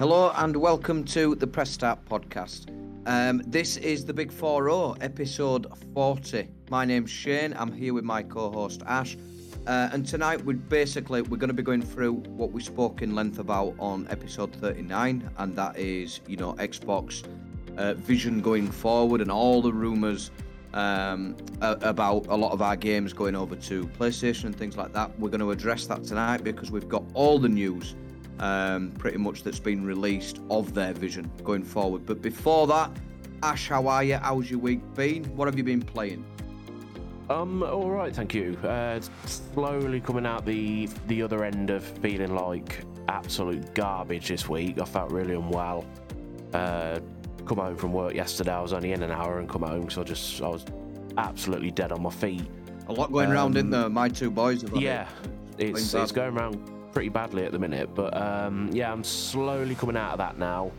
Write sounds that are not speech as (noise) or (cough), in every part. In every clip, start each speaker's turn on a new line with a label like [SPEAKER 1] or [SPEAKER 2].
[SPEAKER 1] Hello and welcome to the Press Start podcast. Um, this is the Big 4 0, episode 40. My name's Shane. I'm here with my co-host Ash, uh, and tonight we're basically we're going to be going through what we spoke in length about on episode 39, and that is you know Xbox uh, vision going forward and all the rumours um, about a lot of our games going over to PlayStation and things like that. We're going to address that tonight because we've got all the news um, pretty much that's been released of their vision going forward. But before that, Ash, how are you? How's your week been? What have you been playing?
[SPEAKER 2] Um, all right, thank you. Uh, slowly coming out the the other end of feeling like absolute garbage this week. I felt really unwell. Uh, come home from work yesterday. I was only in an hour and come home, so I just I was absolutely dead on my feet.
[SPEAKER 1] A lot going um, around, in there. My two boys have.
[SPEAKER 2] Yeah, it. it's it's going around pretty badly at the minute. But um, yeah, I'm slowly coming out of that now.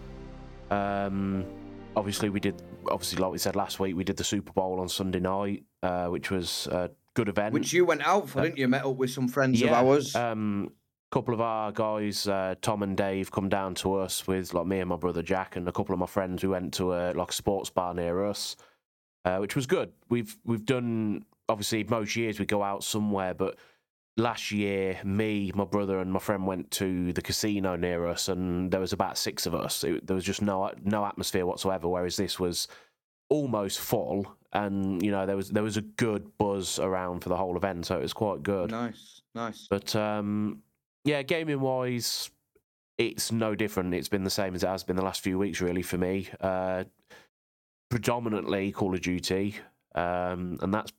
[SPEAKER 2] Um, obviously, we did. Obviously, like we said last week, we did the Super Bowl on Sunday night, uh, which was a good event.
[SPEAKER 1] Which you went out for, uh, didn't you? Met up with some friends
[SPEAKER 2] yeah,
[SPEAKER 1] of ours.
[SPEAKER 2] Um, couple of our guys, uh, Tom and Dave, come down to us with like me and my brother Jack and a couple of my friends. We went to a like a sports bar near us, uh, which was good. We've we've done obviously most years we go out somewhere, but last year, me, my brother, and my friend went to the casino near us, and there was about six of us. It, there was just no no atmosphere whatsoever. Whereas this was almost full, and you know there was there was a good buzz around for the whole event, so it was quite good.
[SPEAKER 1] Nice, nice.
[SPEAKER 2] But um, yeah, gaming wise, it's no different. It's been the same as it has been the last few weeks, really, for me. Uh, predominantly Call of Duty, um, and that's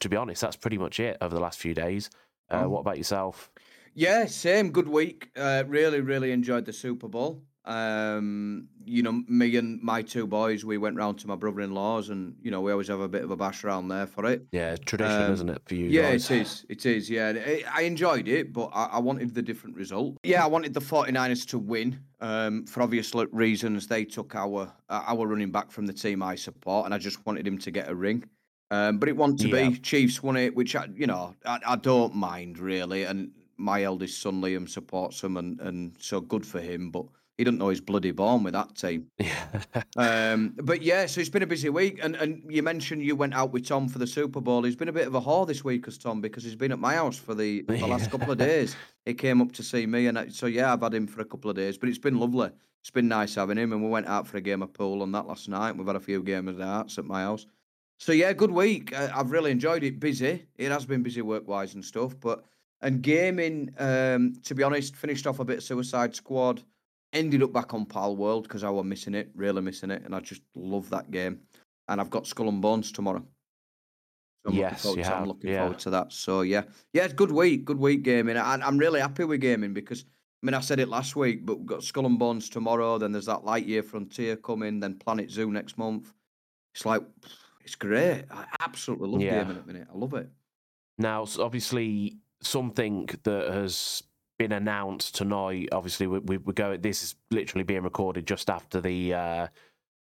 [SPEAKER 2] to be honest, that's pretty much it over the last few days. Uh, oh. What about yourself?
[SPEAKER 1] Yeah, same. Good week. Uh, really, really enjoyed the Super Bowl. Um, you know, me and my two boys, we went round to my brother-in-law's, and you know, we always have a bit of a bash around there for it.
[SPEAKER 2] Yeah, tradition, um, isn't it, for you?
[SPEAKER 1] Yeah,
[SPEAKER 2] guys?
[SPEAKER 1] it (laughs) is. It is. Yeah, I enjoyed it, but I, I, wanted the different result. Yeah, I wanted the 49ers to win um, for obvious reasons. They took our our running back from the team I support, and I just wanted him to get a ring. Um, but it wanted to yeah. be Chiefs won it, which I, you know I, I, don't mind really. And my eldest son Liam supports them, and and so good for him. But he doesn't know he's bloody born with that team. (laughs) um, but yeah, so it's been a busy week. And and you mentioned you went out with Tom for the Super Bowl. He's been a bit of a whore this week, as Tom, because he's been at my house for the, (laughs) the last couple of days. He came up to see me, and I, so yeah, I've had him for a couple of days. But it's been lovely. It's been nice having him, and we went out for a game of pool on that last night. We've had a few games of darts at my house. So yeah, good week. Uh, I've really enjoyed it. Busy. It has been busy work wise and stuff, but and gaming. Um, to be honest, finished off a bit of Suicide Squad. Ended up back on Palworld because I was missing it, really missing it, and I just love that game. And I've got Skull and Bones tomorrow.
[SPEAKER 2] So I'm yes, looking, forward, to,
[SPEAKER 1] I'm looking yeah. forward to that. So yeah, yeah, it's good week, good week gaming. And I'm really happy with gaming because I mean I said it last week, but we've got Skull and Bones tomorrow. Then there's that Lightyear Frontier coming. Then Planet Zoo next month. It's like it's great. I absolutely love yeah. gaming at the minute. I love it.
[SPEAKER 2] Now, obviously, something that has been announced tonight. Obviously, we, we, we go. This is literally being recorded just after the uh,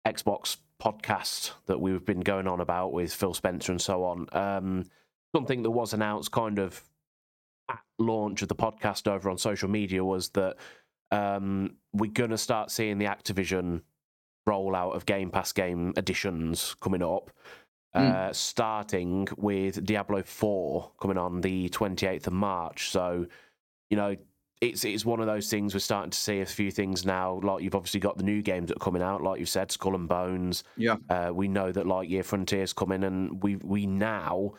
[SPEAKER 2] Xbox podcast that we've been going on about with Phil Spencer and so on. Um, something that was announced kind of at launch of the podcast over on social media was that um, we're going to start seeing the Activision rollout of Game Pass game additions coming up. Mm. Uh, starting with Diablo 4 coming on the 28th of March. So, you know, it's it's one of those things we're starting to see a few things now. Like you've obviously got the new games that are coming out, like you said, Skull and Bones.
[SPEAKER 1] Yeah.
[SPEAKER 2] Uh, we know that Lightyear Frontiers coming, and we we now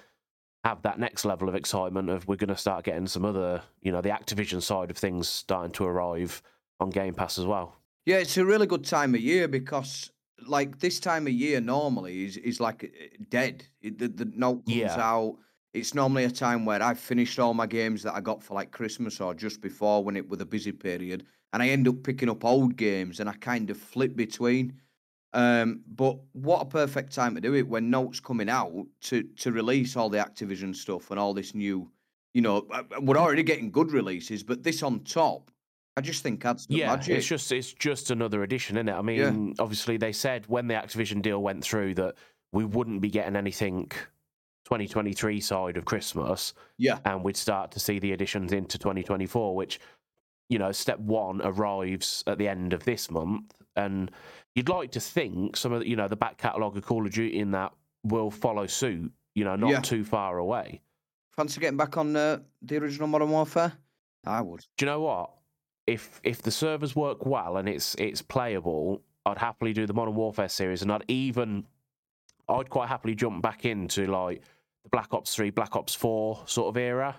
[SPEAKER 2] have that next level of excitement of we're going to start getting some other, you know, the Activision side of things starting to arrive on Game Pass as well.
[SPEAKER 1] Yeah, it's a really good time of year because like this time of year normally is is like eh, dead. It, the the note comes yeah. out. It's normally a time where I've finished all my games that I got for like Christmas or just before when it was a busy period, and I end up picking up old games and I kind of flip between. Um, but what a perfect time to do it when Note's coming out to to release all the Activision stuff and all this new, you know, uh, uh, we're already getting good releases, but this on top I just think adds the
[SPEAKER 2] yeah,
[SPEAKER 1] magic.
[SPEAKER 2] it's just it's just another addition, isn't it? I mean, yeah. obviously they said when the Activision deal went through that we wouldn't be getting anything 2023 side of Christmas.
[SPEAKER 1] Yeah,
[SPEAKER 2] and we'd start to see the additions into 2024, which you know, step one arrives at the end of this month, and you'd like to think some of the, you know the back catalogue of Call of Duty in that will follow suit. You know, not
[SPEAKER 1] Yeah.
[SPEAKER 2] too far away.
[SPEAKER 1] Fancy getting back on uh, the original Modern Warfare? I would.
[SPEAKER 2] Do you know what? If if the servers work well and it's it's playable, I'd happily do the Modern Warfare series, and I'd even I'd quite happily jump back into like the Black Ops Three, Black Ops Four sort of era.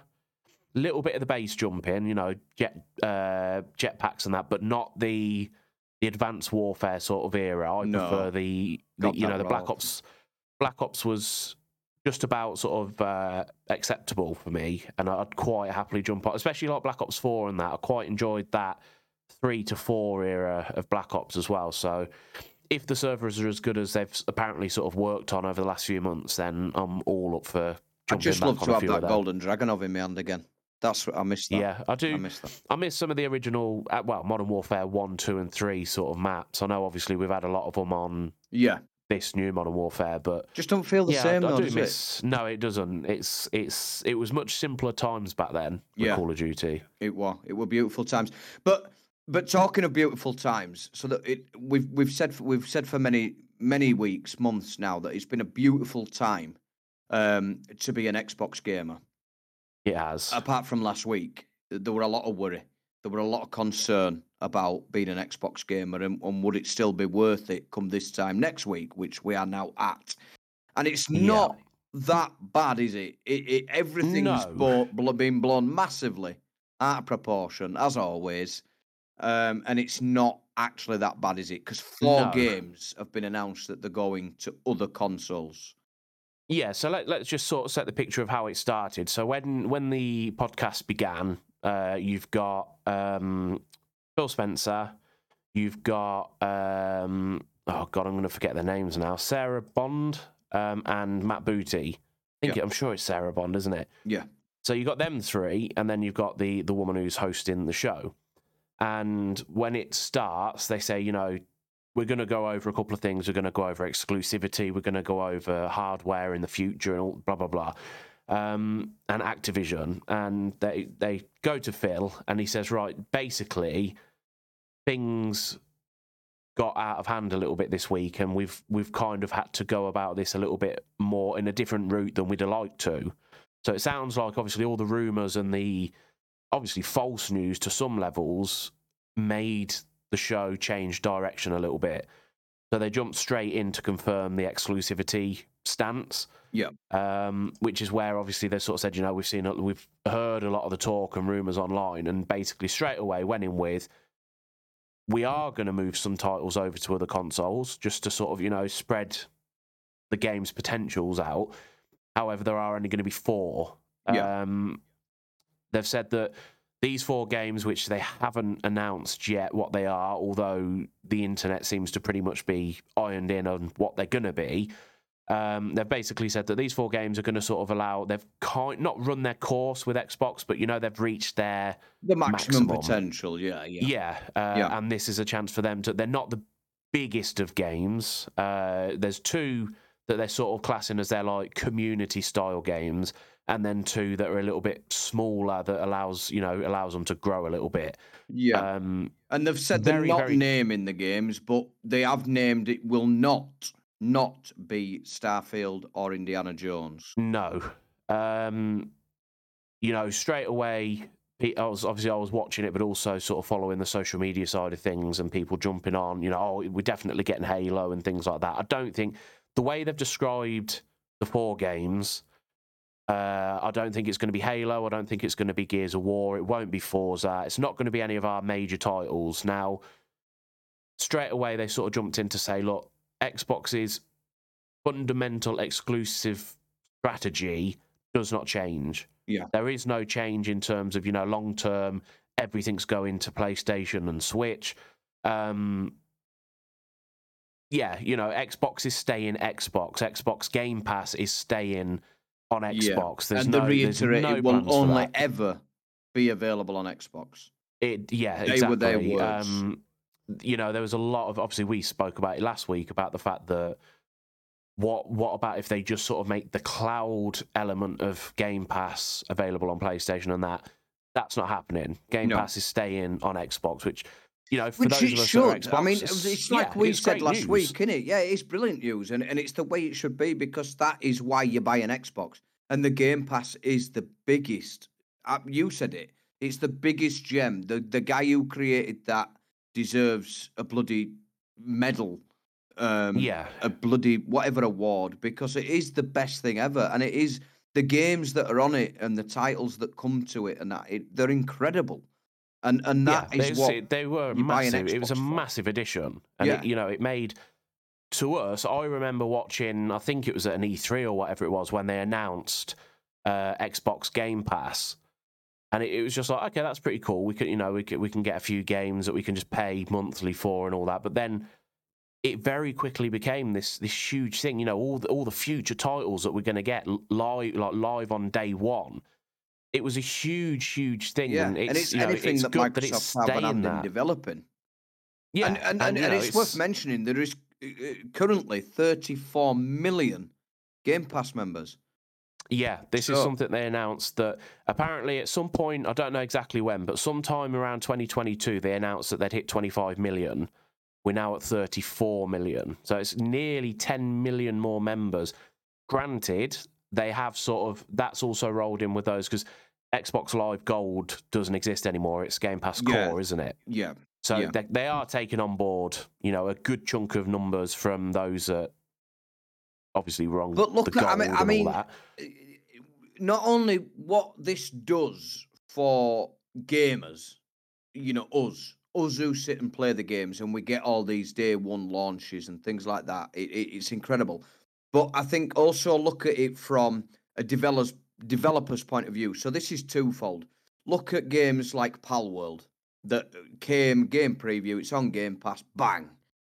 [SPEAKER 2] Little bit of the base jumping, you know, jet uh, jetpacks and that, but not the the advanced warfare sort of era. I
[SPEAKER 1] No.
[SPEAKER 2] prefer the, the you know the Black. Ops. Black Ops was just about sort of uh, acceptable for me, and I'd quite happily jump on, especially like Black Ops Four and that. I quite enjoyed that three to four era of Black Ops as well. So, if the servers are as good as they've apparently sort of worked on over the last few months, then I'm all up for
[SPEAKER 1] I'd just love to have that. Golden Dragon of in my hand again. That's what I miss that.
[SPEAKER 2] Yeah, I do.
[SPEAKER 1] I miss that.
[SPEAKER 2] I miss some of the original, uh, well, Modern Warfare 1, 2, and 3 sort of maps. I know obviously we've had a lot of them on
[SPEAKER 1] Yeah.
[SPEAKER 2] This new Modern Warfare, but
[SPEAKER 1] Just don't feel the
[SPEAKER 2] yeah, I-
[SPEAKER 1] same
[SPEAKER 2] I,
[SPEAKER 1] though,
[SPEAKER 2] do
[SPEAKER 1] does it?
[SPEAKER 2] miss. No, it doesn't. It's it's it was much simpler times back then
[SPEAKER 1] Yeah.
[SPEAKER 2] Call of Duty.
[SPEAKER 1] It was. It were beautiful times. But but talking of beautiful times, so that it we've we've said for, we've said for many many weeks, months now that it's been a beautiful time um, to be an Xbox gamer.
[SPEAKER 2] It has.
[SPEAKER 1] Apart from last week, there were a lot of worry. There were a lot of concern about being an Xbox gamer and, and would it still be worth it come this time next week, which we are now at. And it's
[SPEAKER 2] Yeah.
[SPEAKER 1] not that bad, is it? it, it everything's
[SPEAKER 2] No.
[SPEAKER 1] been blown massively out of proportion, as always. Um, and it's not actually that bad, is it? Because four
[SPEAKER 2] No.
[SPEAKER 1] games have been announced that they're going to other consoles.
[SPEAKER 2] Yeah, so let, let's just sort of set the picture of how it started. So when when the podcast began, uh, you've got um, Phil Spencer, you've got um, oh god, I'm going to forget their names now. Sarah Bond um, and Matt Booty. I think
[SPEAKER 1] Yeah.
[SPEAKER 2] it, I'm sure it's Sarah Bond, isn't it?
[SPEAKER 1] Yeah.
[SPEAKER 2] So you got them three, and then you've got the the woman who's hosting the show. And when it starts, they say, you know, we're going to go over a couple of things. We're going to go over exclusivity. We're going to go over hardware in the future and all blah blah blah. Um, and Activision, and they they go to Phil, and he says, right, basically, things got out of hand a little bit this week, and we've we've kind of had to go about this a little bit more in a different route than we'd have liked to. So it sounds like obviously all the rumours and the obviously false news to some levels made the show change direction a little bit. So they jumped straight in to confirm the exclusivity stance.
[SPEAKER 1] Yeah.
[SPEAKER 2] Um, which is where obviously they sort of said, you know, we've seen, we've heard a lot of the talk and rumours online, and basically straight away went in with, we are going to move some titles over to other consoles just to sort of, you know, spread the game's potentials out. However, there are only going to be four.
[SPEAKER 1] Yeah.
[SPEAKER 2] Um, they've said that these four games, which they haven't announced yet what they are, although the internet seems to pretty much be ironed in on what they're going to be. Um, they've basically said that these four games are going to sort of allow they've kind not run their course with Xbox, but you know they've reached their
[SPEAKER 1] The maximum,
[SPEAKER 2] Maximum.
[SPEAKER 1] potential, yeah, yeah.
[SPEAKER 2] yeah, uh,
[SPEAKER 1] Yeah.
[SPEAKER 2] and this is a chance for them to. They're not the biggest of games. Uh, there's two that they're sort of classing as their like community style games, and then two that are a little bit smaller that allows you know allows them to grow a little bit.
[SPEAKER 1] Yeah.
[SPEAKER 2] Um,
[SPEAKER 1] And they've said
[SPEAKER 2] Very,
[SPEAKER 1] they're not
[SPEAKER 2] very-
[SPEAKER 1] naming the games, but they have named it will not not be Starfield or Indiana Jones.
[SPEAKER 2] No. Um, you know, straight away, I was obviously I was watching it, but also sort of following the social media side of things and people jumping on. You know, oh, we're definitely getting Halo and things like that. I don't think the way they've described the four games. Uh, I don't think it's going to be Halo. I don't think it's going to be Gears of War. It won't be Forza. It's not going to be any of our major titles. Now, straight away, they sort of jumped in to say, look, Xbox's fundamental exclusive strategy does not change.
[SPEAKER 1] Yeah.
[SPEAKER 2] There is no change in terms of, you know, long term, everything's going to PlayStation and Switch. Um, yeah, you know, Xbox is staying Xbox. Xbox Game Pass is staying on
[SPEAKER 1] Yeah.
[SPEAKER 2] Xbox. There's
[SPEAKER 1] and
[SPEAKER 2] no, there's
[SPEAKER 1] reiterate
[SPEAKER 2] no
[SPEAKER 1] it will only ever be available on Xbox.
[SPEAKER 2] It, yeah,
[SPEAKER 1] They
[SPEAKER 2] exactly.
[SPEAKER 1] were their words.
[SPEAKER 2] Um, you know, there was a lot of obviously we spoke about it last week about the fact that what what about if they just sort of make the cloud element of Game Pass available on PlayStation and that That's not happening. Game
[SPEAKER 1] No.
[SPEAKER 2] Pass is staying on Xbox, which you know, for
[SPEAKER 1] Which
[SPEAKER 2] those
[SPEAKER 1] it
[SPEAKER 2] of us
[SPEAKER 1] should.
[SPEAKER 2] Xbox,
[SPEAKER 1] I mean, it's like
[SPEAKER 2] yeah,
[SPEAKER 1] we
[SPEAKER 2] it's
[SPEAKER 1] said last
[SPEAKER 2] news.
[SPEAKER 1] week, it? Yeah, it's brilliant news, and, and it's the way it should be because that is why you buy an Xbox. And the Game Pass is the biggest. Uh, you said it. It's the biggest gem. The the guy who created that deserves a bloody medal. Um,
[SPEAKER 2] Yeah,
[SPEAKER 1] a bloody whatever award because it is the best thing ever, and it is the games that are on it and the titles that come to it, and that it, they're incredible. And and
[SPEAKER 2] yeah,
[SPEAKER 1] that is
[SPEAKER 2] they,
[SPEAKER 1] what
[SPEAKER 2] they were
[SPEAKER 1] you buy an
[SPEAKER 2] massive. It was a
[SPEAKER 1] for.
[SPEAKER 2] massive addition, and
[SPEAKER 1] Yeah.
[SPEAKER 2] it, you know, it made to us. I remember watching. I think it was at an E3 or whatever it was when they announced uh, Xbox Game Pass, and it, it was just like, okay, that's pretty cool. We can, you know, we can we can get a few games that we can just pay monthly for and all that. But then it very quickly became this this huge thing. You know, all the, all the future titles that we're going to get live like live on day one. It was a huge, huge thing,
[SPEAKER 1] Yeah,
[SPEAKER 2] and it's,
[SPEAKER 1] and it's
[SPEAKER 2] you know,
[SPEAKER 1] anything
[SPEAKER 2] it's
[SPEAKER 1] that
[SPEAKER 2] good that it's
[SPEAKER 1] Microsoft have an
[SPEAKER 2] staying
[SPEAKER 1] developing.
[SPEAKER 2] Yeah,
[SPEAKER 1] and and, and,
[SPEAKER 2] you
[SPEAKER 1] and
[SPEAKER 2] know,
[SPEAKER 1] it's, worth mentioning there is uh, uh, currently 34 million Game Pass members.
[SPEAKER 2] Yeah, this is something they announced that apparently at some point, I don't know exactly when, but sometime around 2022, they announced that they'd hit 25 million. We're now at 34 million. So it's nearly 10 million more members. Granted, they have sort of, that's also rolled in with those because Xbox Live Gold doesn't exist anymore. It's Game Pass
[SPEAKER 1] Yeah.
[SPEAKER 2] Core, isn't it?
[SPEAKER 1] Yeah,
[SPEAKER 2] So
[SPEAKER 1] Yeah.
[SPEAKER 2] they, they are taking on board, you know, a good chunk of numbers from those that obviously were on
[SPEAKER 1] But look I mean- I mean,
[SPEAKER 2] that.
[SPEAKER 1] Uh, not only what this does for gamers, you know, us, us who sit and play the games and we get all these day one launches and things like that. It, it, it's incredible. But I think also look at it from a developer's developer's point of view. So this is twofold. Look at games like Palworld that uh, came game preview. It's on Game Pass. Bang!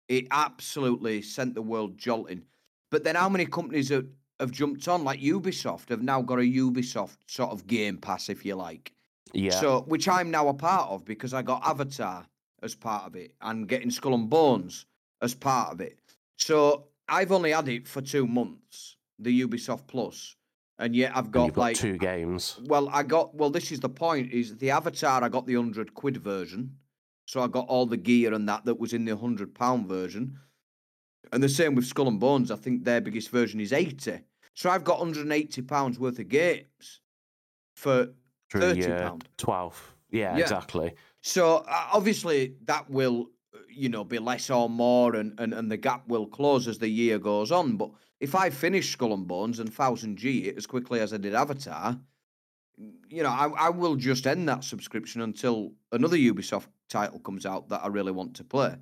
[SPEAKER 1] It absolutely sent the world jolting. But then how many companies have, have jumped on? Like Ubisoft have now got a Ubisoft sort of Game Pass, if you like.
[SPEAKER 2] Yeah.
[SPEAKER 1] So, which I'm now a part of because I got Avatar as part of it and getting Skull and Bones as part of it. So I've only had it for two months, the Ubisoft Plus, and yet I've got,
[SPEAKER 2] got
[SPEAKER 1] like
[SPEAKER 2] two games.
[SPEAKER 1] well, I got well. This is the point: is the Avatar? I got the hundred quid version, so I got all the gear and that that was in the hundred pound version, and the same with Skull and Bones. I think their biggest version is eighty, so I've got hundred and eighty pounds worth of games for
[SPEAKER 2] Through
[SPEAKER 1] thirty
[SPEAKER 2] your
[SPEAKER 1] pound.
[SPEAKER 2] 12. Yeah,
[SPEAKER 1] Yeah.
[SPEAKER 2] exactly.
[SPEAKER 1] So uh, obviously that will, you know, be less or more, and, and and the gap will close as the year goes on. But if I finish Skull and Bones and Thousand G it as quickly as I did Avatar, you know, I, I will just end that subscription until another Ubisoft title comes out that I really want to play.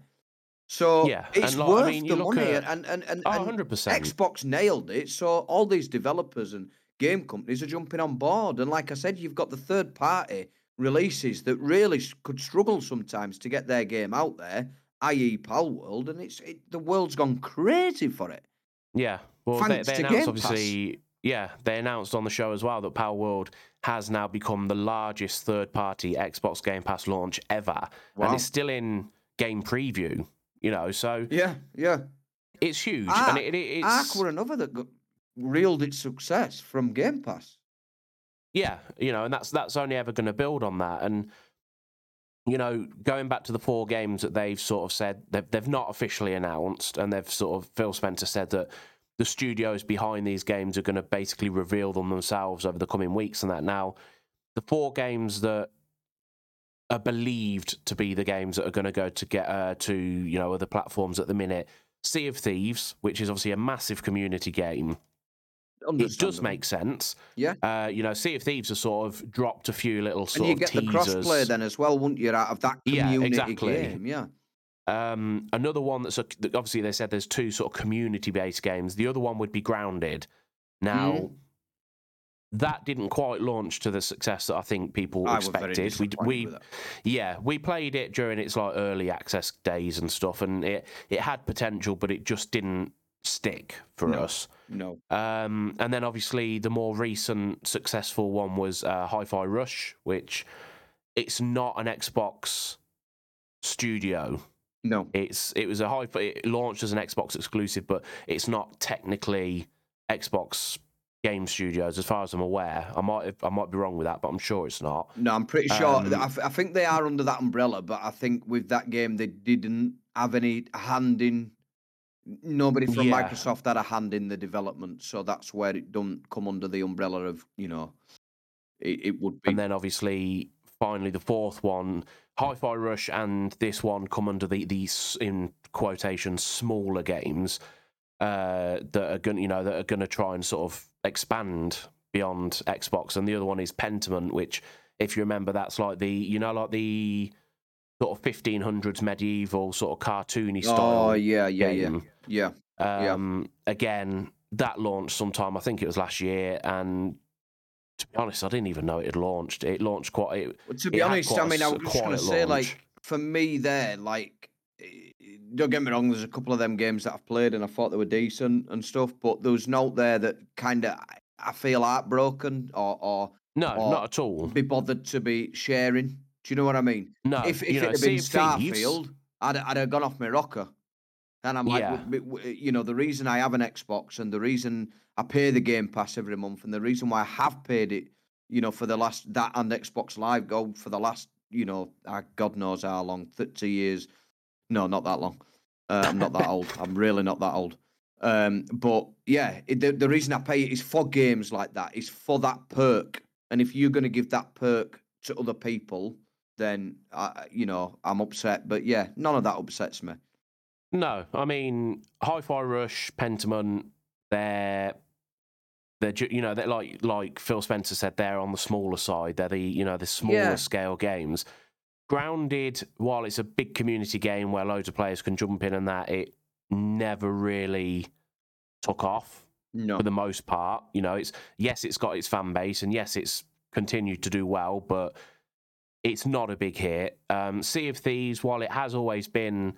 [SPEAKER 1] So
[SPEAKER 2] Yeah,
[SPEAKER 1] it's
[SPEAKER 2] like, I
[SPEAKER 1] worth
[SPEAKER 2] mean,
[SPEAKER 1] the money,
[SPEAKER 2] at-
[SPEAKER 1] and and and,
[SPEAKER 2] Oh,
[SPEAKER 1] and
[SPEAKER 2] 100%.
[SPEAKER 1] Xbox nailed it. So all these developers and game companies are jumping on board. And like I said, you've got the third party releases that really could struggle sometimes to get their game out there, i.e., Palworld, and it's it, the world's gone crazy for it.
[SPEAKER 2] Yeah. Well, they,
[SPEAKER 1] Thanks
[SPEAKER 2] they
[SPEAKER 1] to
[SPEAKER 2] announced,
[SPEAKER 1] Game Pass.
[SPEAKER 2] obviously, yeah, they announced on the show as well that Palworld has now become the largest third party Xbox Game Pass launch ever.
[SPEAKER 1] Wow.
[SPEAKER 2] And it's still in game preview, you know, so
[SPEAKER 1] Yeah, yeah.
[SPEAKER 2] it's huge.
[SPEAKER 1] Ark-
[SPEAKER 2] and it, it,
[SPEAKER 1] Ark
[SPEAKER 2] it's.
[SPEAKER 1] were another that got, reeled its success from Game Pass.
[SPEAKER 2] Yeah, you know, and that's that's only ever going to build on that. And you know, going back to the four games that they've sort of said they've they've not officially announced, and they've sort of Phil Spencer said that the studios behind these games are going to basically reveal them themselves over the coming weeks and that. Now, the four games that are believed to be the games that are going to go to get uh, to you know other platforms at the minute. Sea of Thieves, which is obviously a massive community game, it does make sense.
[SPEAKER 1] Yeah.
[SPEAKER 2] Uh, you know, Sea of Thieves has sort of dropped a few little
[SPEAKER 1] And
[SPEAKER 2] sort
[SPEAKER 1] you
[SPEAKER 2] of
[SPEAKER 1] get the
[SPEAKER 2] teasers.
[SPEAKER 1] crossplay then as well, wouldn't you, out of that
[SPEAKER 2] Yeah, exactly.
[SPEAKER 1] game? Yeah.
[SPEAKER 2] Um, another one that's a, obviously they said there's two sort of community-based games. The other one would be Grounded. Now,
[SPEAKER 1] Mhm.
[SPEAKER 2] That didn't quite launch to the success that I think people
[SPEAKER 1] I
[SPEAKER 2] expected. We, we yeah, we played it during its like early access days and stuff, and it it had potential, but it just didn't stick for
[SPEAKER 1] No.
[SPEAKER 2] us.
[SPEAKER 1] No.
[SPEAKER 2] Um, and then obviously the more recent successful one was uh, Hi-Fi Rush, which it's not an Xbox studio.
[SPEAKER 1] No.
[SPEAKER 2] It's it was a Hi-Fi It launched as an Xbox exclusive, but it's not technically Xbox game studios, as far as I'm aware. I might I might be wrong with that, but I'm sure it's not.
[SPEAKER 1] No, I'm pretty sure.
[SPEAKER 2] Um,
[SPEAKER 1] I, I think they are under that umbrella, but I think with that game they didn't have any hand in. Nobody from
[SPEAKER 2] Yeah.
[SPEAKER 1] Microsoft had a hand in the development, so that's where it don't come under the umbrella of you know. It, it would be
[SPEAKER 2] And then obviously, finally, the fourth one, Hi-Fi Rush, and this one come under the these in quotation smaller games uh, that are going, you know, that are going to try and sort of expand beyond Xbox. And the other one is Pentiment, which, if you remember, that's like the you know, like the sort of 1500s medieval sort of cartoony style.
[SPEAKER 1] Oh yeah, yeah,
[SPEAKER 2] game.
[SPEAKER 1] yeah, yeah.
[SPEAKER 2] Um, Again, that launched sometime. I think it was last year, and to be honest, I didn't even know it had launched. It launched quite. It,
[SPEAKER 1] Well, to be honest, I mean, I was just gonna say, like, for me, there, like, don't get me wrong. There's a couple of them games that I've played and I thought they were decent and stuff, but there was no there that kind of I feel heartbroken or or
[SPEAKER 2] no,
[SPEAKER 1] or
[SPEAKER 2] not at all.
[SPEAKER 1] be bothered to be sharing. Do you know what I mean?
[SPEAKER 2] No,
[SPEAKER 1] if if
[SPEAKER 2] you
[SPEAKER 1] it
[SPEAKER 2] know,
[SPEAKER 1] had been
[SPEAKER 2] Thieves-
[SPEAKER 1] Starfield, I'd, I'd have gone off my rocker. And I'm like,
[SPEAKER 2] Yeah.
[SPEAKER 1] w- you know, the reason I have an Xbox and the reason I pay the Game Pass every month and the reason why I have paid it, you know, for the last that and Xbox Live Go for the last, you know, uh, God knows how long, thirty years. No, not that long. Uh, I'm not that (laughs) old. I'm really not that old. Um, but yeah, it, the, the reason I pay it is for games like that. It's for that perk. And if you're going to give that perk to other people, then I, you know I'm upset. But yeah, none of that upsets me.
[SPEAKER 2] No, I mean, Hi-Fi Rush, Pentiment, they're they're ju- you know they're like like Phil Spencer said they're on the smaller side. They're the you know the smaller
[SPEAKER 1] Yeah.
[SPEAKER 2] scale games. Grounded, while it's a big community game where loads of players can jump in and that, it never really took off
[SPEAKER 1] No,
[SPEAKER 2] for the most part. You know, it's yes, it's got its fan base, and yes, it's continued to do well, but it's not a big hit. Um, sea of Thieves, while it has always been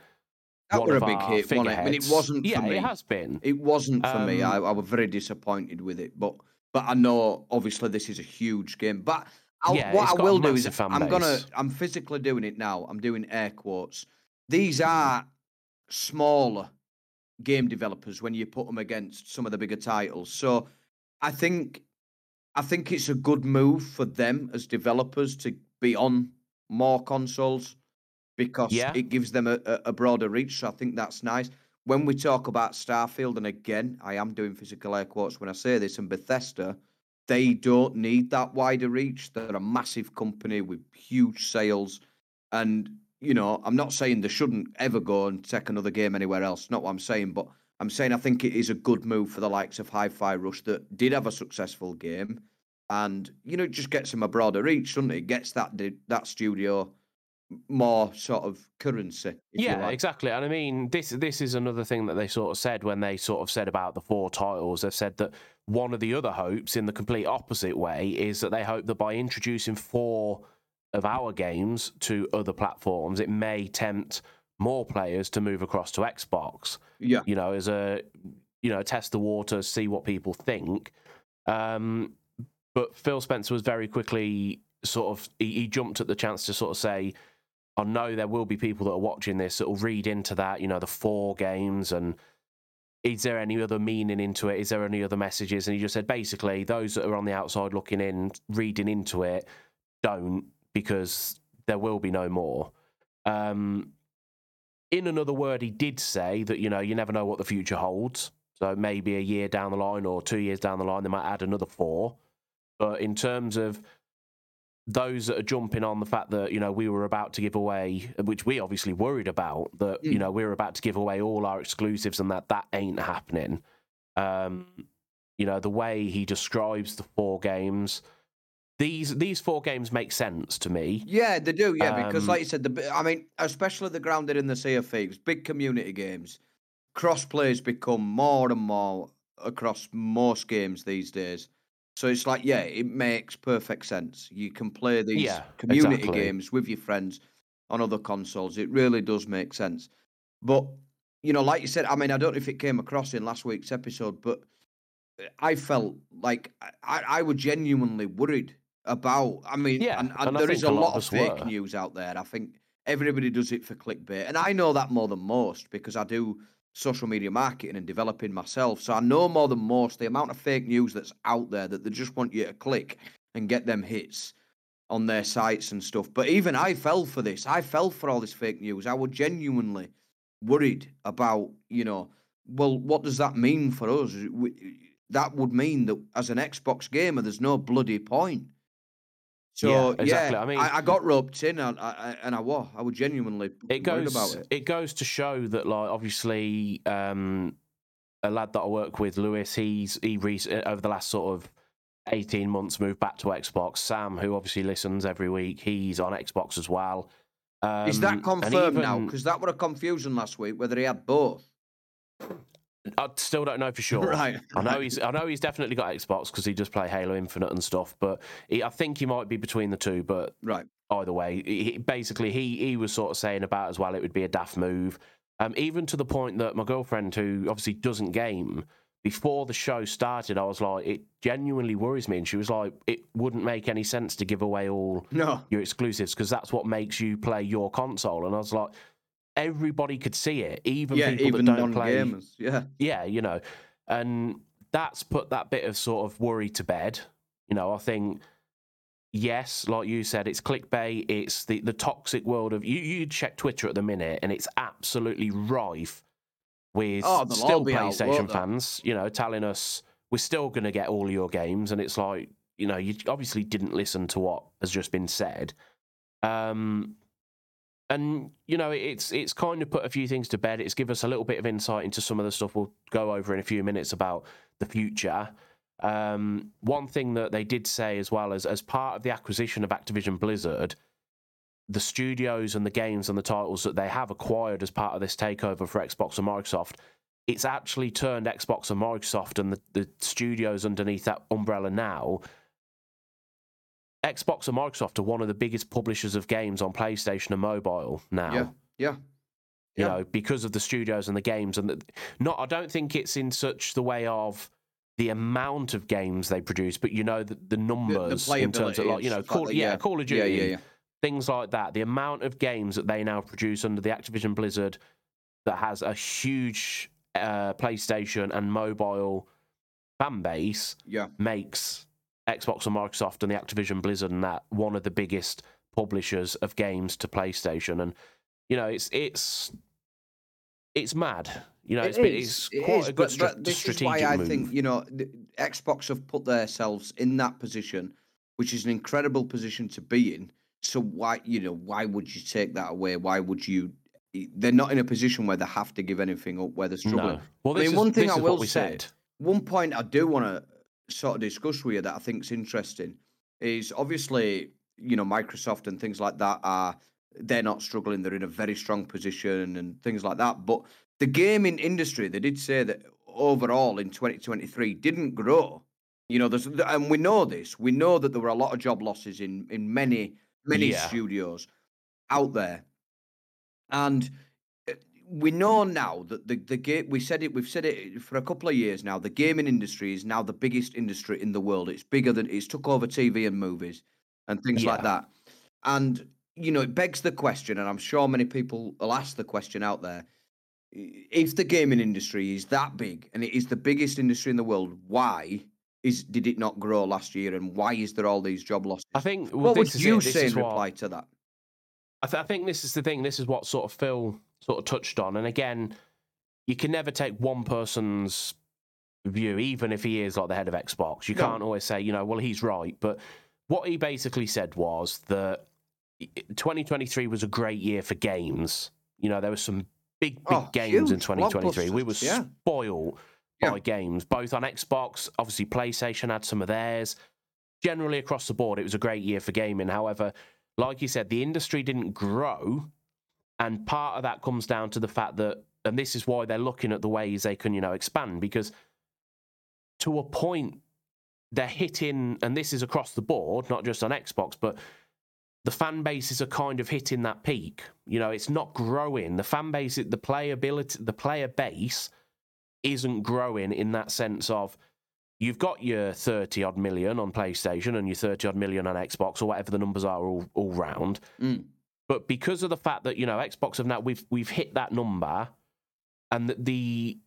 [SPEAKER 1] that
[SPEAKER 2] one
[SPEAKER 1] were a big hit, wasn't it? I mean, it wasn't
[SPEAKER 2] yeah,
[SPEAKER 1] for me.
[SPEAKER 2] it has been.
[SPEAKER 1] It wasn't for me. I,
[SPEAKER 2] Um,
[SPEAKER 1] I was very disappointed with it. But but I know obviously this is a huge game. But I'll,
[SPEAKER 2] Yeah,
[SPEAKER 1] what I will do is I'm gonna. I'm physically doing it now. I'm doing air quotes. These are smaller game developers when you put them against some of the bigger titles. So I think I think it's a good move for them as developers to be on more consoles because
[SPEAKER 2] Yeah.
[SPEAKER 1] it gives them a, a, a broader reach. So I think that's nice. When we talk about Starfield, and again, I am doing physical air quotes when I say this, and Bethesda, they don't need that wider reach. They're a massive company with huge sales. And, you know, I'm not saying they shouldn't ever go and take another game anywhere else. Not what I'm saying, but I'm saying I think it is a good move for the likes of Hi Fi Rush that did have a successful game. And, you know, it just gets them a broader reach, doesn't it? It gets that, that studio more sort of currency.
[SPEAKER 2] Yeah,
[SPEAKER 1] like.
[SPEAKER 2] exactly. And I mean, this this is another thing that they sort of said when they sort of said about the four titles. They've said that one of the other hopes, in the complete opposite way, is that they hope that by introducing four of our games to other platforms, it may tempt more players to move across to Xbox.
[SPEAKER 1] Yeah.
[SPEAKER 2] You know, as a you know, test the water, see what people think. Um, but Phil Spencer was very quickly sort of he, he jumped at the chance to sort of say, I know there will be people that are watching this that will read into that, you know, the four games and is there any other meaning into it? Is there any other messages? And he just said basically those that are on the outside looking in, reading into it, don't because there will be no more. Um, in another word, he did say that you know you never know what the future holds. So maybe a year down the line or two years down the line, they might add another four. But in terms of those that are jumping on the fact that you know we were about to give away, which we obviously worried about, that you
[SPEAKER 1] Mm.
[SPEAKER 2] know we were about to give away all our exclusives and that that ain't happening. Um, you know the way he describes the four games, these these four games make sense to me.
[SPEAKER 1] Yeah, they do. Yeah, because
[SPEAKER 2] Um,
[SPEAKER 1] like you said, the I mean, especially the grounded in the Sea of Thieves, big community games, cross plays become more and more across most games these days. So it's like, yeah, it makes perfect sense. You can play these
[SPEAKER 2] Yeah,
[SPEAKER 1] community
[SPEAKER 2] exactly.
[SPEAKER 1] games with your friends on other consoles. It really does make sense. But you know, like you said, I mean, I don't know if it came across in last week's episode, but uh, I felt like I, I was genuinely worried about. I mean,
[SPEAKER 2] Yeah,
[SPEAKER 1] and, and
[SPEAKER 2] and
[SPEAKER 1] there is a
[SPEAKER 2] lot
[SPEAKER 1] lot
[SPEAKER 2] of
[SPEAKER 1] of fake
[SPEAKER 2] were.
[SPEAKER 1] news out there. I think everybody does it for clickbait, and I know that more than most because I do social media marketing and developing myself. So I know more than most the amount of fake news that's out there that they just want you to click and get them hits on their sites and stuff. But even I fell for this. I fell for all this fake news. I was genuinely worried about, you know, well, what does that mean for us? That would mean that as an Xbox gamer, there's no bloody point. So yeah, exactly. yeah I mean, I, I, got roped in, and I, and I was, I was genuinely it goes, about it.
[SPEAKER 2] It goes to show that, like, obviously, um, a lad that I work with, Lewis, he's he recently over the last sort of 18 months moved back to Xbox. Sam, who obviously listens every week, he's on Xbox as well.
[SPEAKER 1] Um, Is that um, confirmed even, now? Because that was a confusion last week whether he had both.
[SPEAKER 2] I still don't know for sure.
[SPEAKER 1] Right.
[SPEAKER 2] I know he's. I know he's definitely got Xbox because he does play Halo Infinite and stuff. But he, I think he might be between the two. But
[SPEAKER 1] right.
[SPEAKER 2] Either way, he, basically he he was sort of saying about as well it would be a daft move. Um, even to the point that my girlfriend, who obviously doesn't game, before the show started, I was like, it genuinely worries me. And she was like, it wouldn't make any sense to give away all
[SPEAKER 1] no.
[SPEAKER 2] your exclusives because that's what makes you play your console. And I was like, everybody could see it, even yeah, people even that don't play.
[SPEAKER 1] Yeah,
[SPEAKER 2] yeah, you know, and that's put that bit of sort of worry to bed. You know, I think yes, like you said, it's clickbait. It's the the toxic world of you. You check Twitter at the minute, and it's absolutely rife with oh, still PlayStation out, fans, you know, telling us we're still going to get all your games, and it's like, you know, you obviously didn't listen to what has just been said. Um, and you know, it's it's kind of put a few things to bed. It's given us a little bit of insight into some of the stuff we'll go over in a few minutes about the future. Um, one thing that they did say as well as as part of the acquisition of Activision Blizzard, the studios and the games and the titles that they have acquired as part of this takeover for Xbox and Microsoft, it's actually turned Xbox and Microsoft and the, the studios underneath that umbrella now. Xbox and Microsoft are one of the biggest publishers of games on PlayStation and mobile now.
[SPEAKER 1] Yeah, yeah.
[SPEAKER 2] You yeah. know, because of the studios and the games, and the, not. I don't think it's in such the way of the amount of games they produce, but you know the, the numbers the, in terms of like you know, Call, like, yeah, yeah, Call of Duty. Yeah, yeah, yeah things like that. The amount of games that they now produce under the Activision Blizzard that has a huge uh, PlayStation and mobile fan base
[SPEAKER 1] yeah.
[SPEAKER 2] makes Xbox and Microsoft and the Activision Blizzard and that one of the biggest publishers of games to PlayStation. And you know, it's it's it's mad. You know, it it's, been, it's it quite is, a good but, but this strategic is why I move. think
[SPEAKER 1] you know Xbox have put themselves in that position, which is an incredible position to be in so why, you know, why would you take that away? Why would you? They're not in a position where they have to give anything up. Where they're struggling. No.
[SPEAKER 2] Well, I mean, is, one thing I will say. Said.
[SPEAKER 1] One point I do want to sort of discuss with you that I think is interesting is obviously you know Microsoft and things like that are they're not struggling. They're in a very strong position and things like that. But the gaming industry, they did say that overall in 2023 didn't grow. You know, there's and we know this. We know that there were a lot of job losses in in many many yeah. studios out there, and we know now that the the game we said it we've said it for a couple of years now. The gaming industry is now the biggest industry in the world. It's bigger than it's took over TV and movies and things yeah. like that. And you know, it begs the question, and I'm sure many people will ask the question out there: if the gaming industry is that big and it is the biggest industry in the world, why is did it not grow last year, and why is there all these job losses?
[SPEAKER 2] I think.
[SPEAKER 1] Well, what would you say in reply what, to that?
[SPEAKER 2] I, th- I think this is the thing. This is what sort of Phil sort of touched on, and again, you can never take one person's view, even if he is like the head of Xbox. You no. can't always say, you know, well, he's right. But what he basically said was that 2023 was a great year for games. You know, there were some big, big oh, games in 2023. We were yeah. spoiled yeah. by games, both on Xbox. Obviously, PlayStation had some of theirs. Generally, across the board, it was a great year for gaming. However, like you said, the industry didn't grow. And part of that comes down to the fact that, and this is why they're looking at the ways they can, you know, expand, because to a point, they're hitting, and this is across the board, not just on Xbox, but the fan bases are kind of hitting that peak. You know, it's not growing. The fan base, the playability, the player base isn't growing in that sense of you've got your 30 odd million on PlayStation and your 30 odd million on Xbox or whatever the numbers are all, all round.
[SPEAKER 1] Mm.
[SPEAKER 2] But because of the fact that, you know, Xbox have now we've we've hit that number, and that the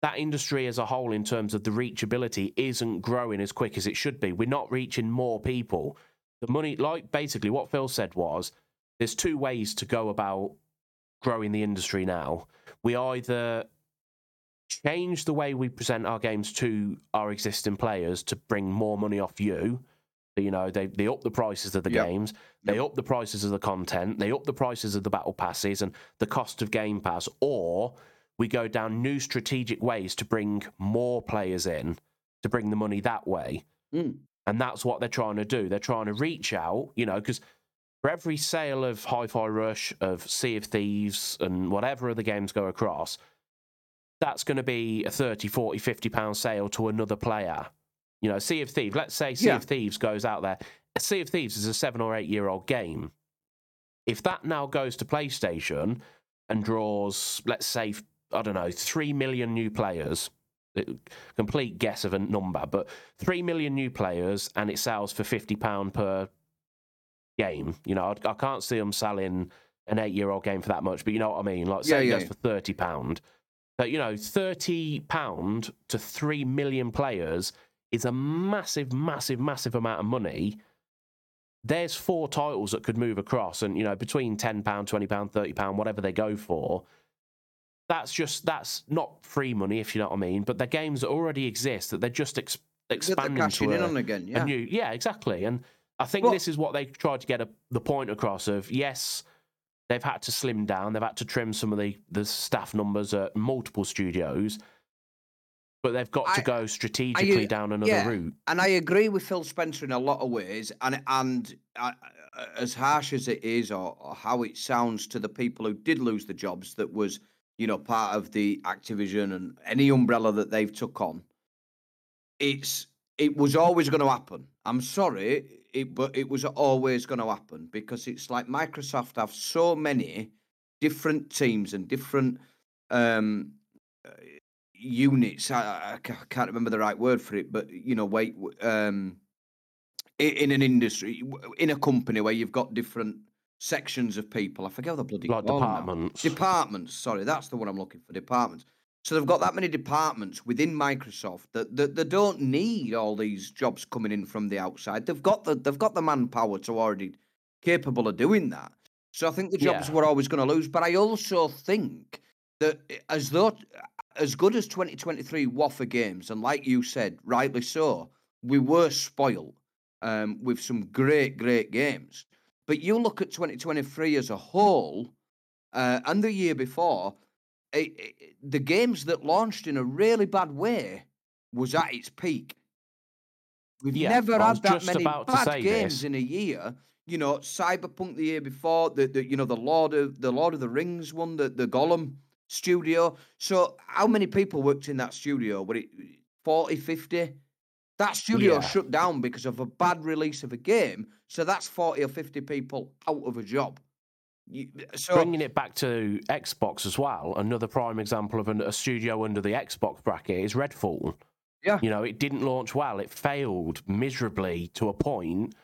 [SPEAKER 2] that industry as a whole, in terms of the reachability, isn't growing as quick as it should be. We're not reaching more people. The money, like basically what Phil said was, there's two ways to go about growing the industry now. We either change the way we present our games to our existing players to bring more money off you. You know, they, they up the prices of the
[SPEAKER 1] Yep.
[SPEAKER 2] games, they
[SPEAKER 1] Yep.
[SPEAKER 2] up the prices of the content, they up the prices of the battle passes and the cost of Game Pass, or we go down new strategic ways to bring more players in to bring the money that way.
[SPEAKER 1] Mm.
[SPEAKER 2] And that's what they're trying to do. They're trying to reach out, you know, because for every sale of Hi Fi Rush, of Sea of Thieves, and whatever other games go across, that's going to be a 30, 40, 50 pound sale to another player. You know, Sea of Thieves, let's say Sea
[SPEAKER 1] Yeah.
[SPEAKER 2] of Thieves goes out there. Sea of Thieves is a seven or eight year old game. If that now goes to PlayStation and draws, let's say, I don't know, 3 million new players, eh, complete guess of a number, but 3 million new players and it sells for £50 per game. You know, I, I can't see them selling an eight year old game for that much, but you know what I mean? Like, say
[SPEAKER 1] Yeah,
[SPEAKER 2] it
[SPEAKER 1] yeah,
[SPEAKER 2] goes
[SPEAKER 1] yeah.
[SPEAKER 2] for thirty pound. But you know, thirty pound to three million players is a massive, massive, massive amount of money. There's four titles that could move across, and you know, between ten pound, twenty pound, thirty pound, whatever they go for. That's just that's not free money, if you know what I mean. But they're games that already exist that they're just ex- expanding to
[SPEAKER 1] in
[SPEAKER 2] a,
[SPEAKER 1] on again.
[SPEAKER 2] a
[SPEAKER 1] Yeah.
[SPEAKER 2] new, yeah, exactly. And I think
[SPEAKER 1] Well-
[SPEAKER 2] this is what they tried to get a, the point across of yes, they've had to slim down, they've had to trim some of the, the staff numbers at multiple studios, but they've got to
[SPEAKER 1] I-
[SPEAKER 2] go strategically down another
[SPEAKER 1] yeah.
[SPEAKER 2] route.
[SPEAKER 1] and I agree with Phil Spencer in a lot of ways, and and uh, uh, as harsh as it is, or, or how it sounds to the people who did lose the jobs, that was you know part of the Activision and any umbrella that they've took on. It's it was always going to happen. I'm sorry, it but it was always going to happen because it's like Microsoft have so many different teams and different um units. I, I- can't remember the right word for it, but you know, wait, um, in an industry, in a company where you've got different sections of people. I forget what the bloody
[SPEAKER 2] Like
[SPEAKER 1] 'em now.
[SPEAKER 2] departments.
[SPEAKER 1] Departments. Sorry, that's the one I'm looking for. Departments. So they've got that many departments within Microsoft that, that they don't need all these jobs coming in from the outside. They've got the they've got the manpower to already capable of doing that. So I think the jobs
[SPEAKER 2] Yeah.
[SPEAKER 1] were always going to lose. But I also think that as though as good as 2023 Waffer games, and like you said, rightly so, we were spoilt um, with some great, great games. But you look at 2023 as a whole, uh, and the year before, it, it, the games that launched in a really bad way was at its peak. We've
[SPEAKER 2] Yeah,
[SPEAKER 1] never had that many bad games
[SPEAKER 2] this.
[SPEAKER 1] in a year. You know, Cyberpunk the year before, the, the you know the Lord of the Lord of the Rings one, the the Gollum studio. So how many people worked in that studio? Were it 40, 50? That studio
[SPEAKER 2] Yeah.
[SPEAKER 1] shut down because of a bad release of a game. So that's 40 or 50 people out of a job. So
[SPEAKER 2] Bringing it back to Xbox as well, another prime example of an, a studio under the Xbox bracket is Redfall.
[SPEAKER 1] Yeah.
[SPEAKER 2] You know, it didn't launch well. It failed miserably to a point.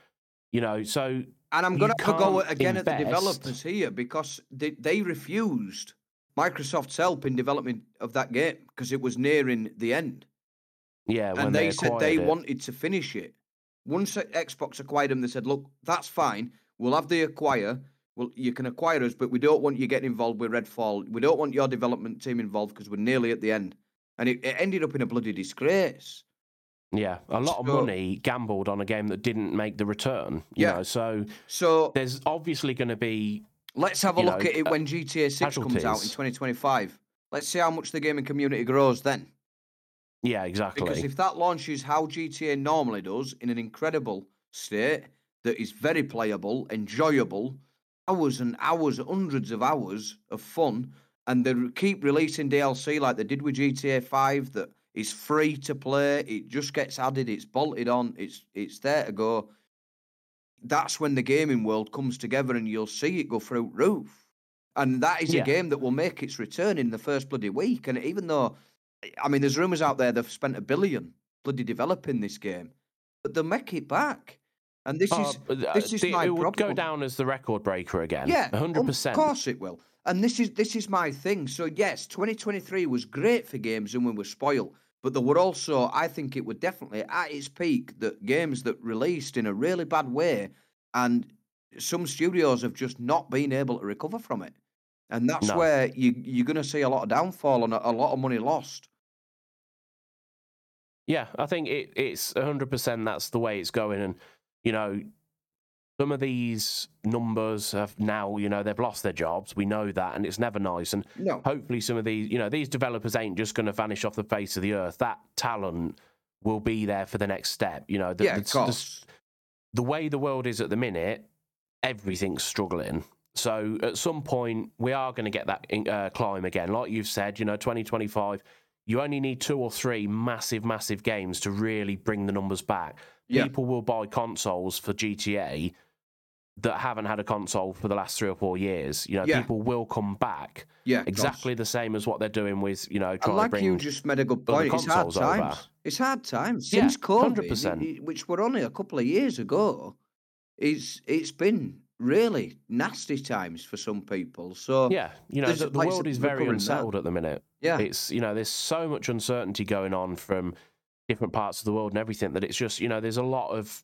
[SPEAKER 2] You know, so
[SPEAKER 1] And I'm going to go again at the developers here because they, they refused Microsoft's help in development of that game because it was nearing the end.
[SPEAKER 2] yeah, when
[SPEAKER 1] and they, said they
[SPEAKER 2] it-
[SPEAKER 1] wanted to finish it. Once uh, Xbox acquired them, they said, "Look, that's fine. We'll have the acquire. Well, you can acquire us, but we don't want you getting involved with Redfall. We don't want your development team involved because we're nearly at the end." And it, it ended up in a bloody disgrace.
[SPEAKER 2] Yeah, a lot of
[SPEAKER 1] So-
[SPEAKER 2] money gambled on a game that didn't make the return. You
[SPEAKER 1] Yeah.
[SPEAKER 2] know, so
[SPEAKER 1] So
[SPEAKER 2] there's obviously going to be
[SPEAKER 1] let's have a
[SPEAKER 2] you
[SPEAKER 1] look
[SPEAKER 2] know,
[SPEAKER 1] at it
[SPEAKER 2] uh,
[SPEAKER 1] when GTA Six comes out in 2025. Let's see how much the gaming community grows then.
[SPEAKER 2] yeah, exactly.
[SPEAKER 1] Because if that launches how GTA normally does in an incredible state that is very playable, enjoyable, hours and hours, hundreds of hours of fun, and they keep releasing DLC like they did with GTA 5 that is free to play, it just gets added, it's bolted on, it's it's there to go. That's when the gaming world comes together and you'll see it go through roof. And that is
[SPEAKER 2] Yeah.
[SPEAKER 1] a game that will make its return in the first bloody week. And even though I mean, there's rumours out there they've spent a billion bloody developing this game, but they'll make it back. And this
[SPEAKER 2] Uh,
[SPEAKER 1] is this is
[SPEAKER 2] the-
[SPEAKER 1] my
[SPEAKER 2] it would go down as the record breaker again.
[SPEAKER 1] yeah,
[SPEAKER 2] hundred
[SPEAKER 1] Of course it will. and this is this is my thing. So yes, 2023 was great for games and we were spoiled. But there were also, I think it would definitely at its peak that games that released in a really bad way, and some studios have just not been able to recover from it, and that's
[SPEAKER 2] No.
[SPEAKER 1] where you you're going to see a lot of downfall and a, a lot of money lost.
[SPEAKER 2] Yeah, I think it, it's 100% that's the way it's going. And, you know, some of these numbers have now, you know, they've lost their jobs. We know that, and it's never nice. And
[SPEAKER 1] No,
[SPEAKER 2] hopefully, some of these, you know, these developers ain't just going to vanish off the face of the earth. That talent will be there for the next step. You know, the,
[SPEAKER 1] yeah,
[SPEAKER 2] the, the- the way the world is at the minute, everything's struggling. So at some point, we are going to get that uh, climb again. Like you've said, you know, 2025, you only need two or three massive, massive games to really bring the numbers back.
[SPEAKER 1] Yeah.
[SPEAKER 2] People will buy consoles for GTA that haven't had a console for the last three or four years. You know,
[SPEAKER 1] Yeah.
[SPEAKER 2] people will come back
[SPEAKER 1] Yeah,
[SPEAKER 2] exactly the same as what they're doing with, you know, trying to
[SPEAKER 1] like
[SPEAKER 2] bring.
[SPEAKER 1] you just made a good point, it's hard
[SPEAKER 2] consoles over.
[SPEAKER 1] times. It's hard times
[SPEAKER 2] Yeah,
[SPEAKER 1] since COVID,
[SPEAKER 2] 100%.
[SPEAKER 1] i- i- which were only a couple of years ago. It's it's been really nasty times for some people. So
[SPEAKER 2] yeah, you know, the, the world is very
[SPEAKER 1] recovering that.
[SPEAKER 2] unsettled at the minute.
[SPEAKER 1] yeah,
[SPEAKER 2] It's you know, there's so much uncertainty going on from different parts of the world and everything that it's just you know, there's a lot of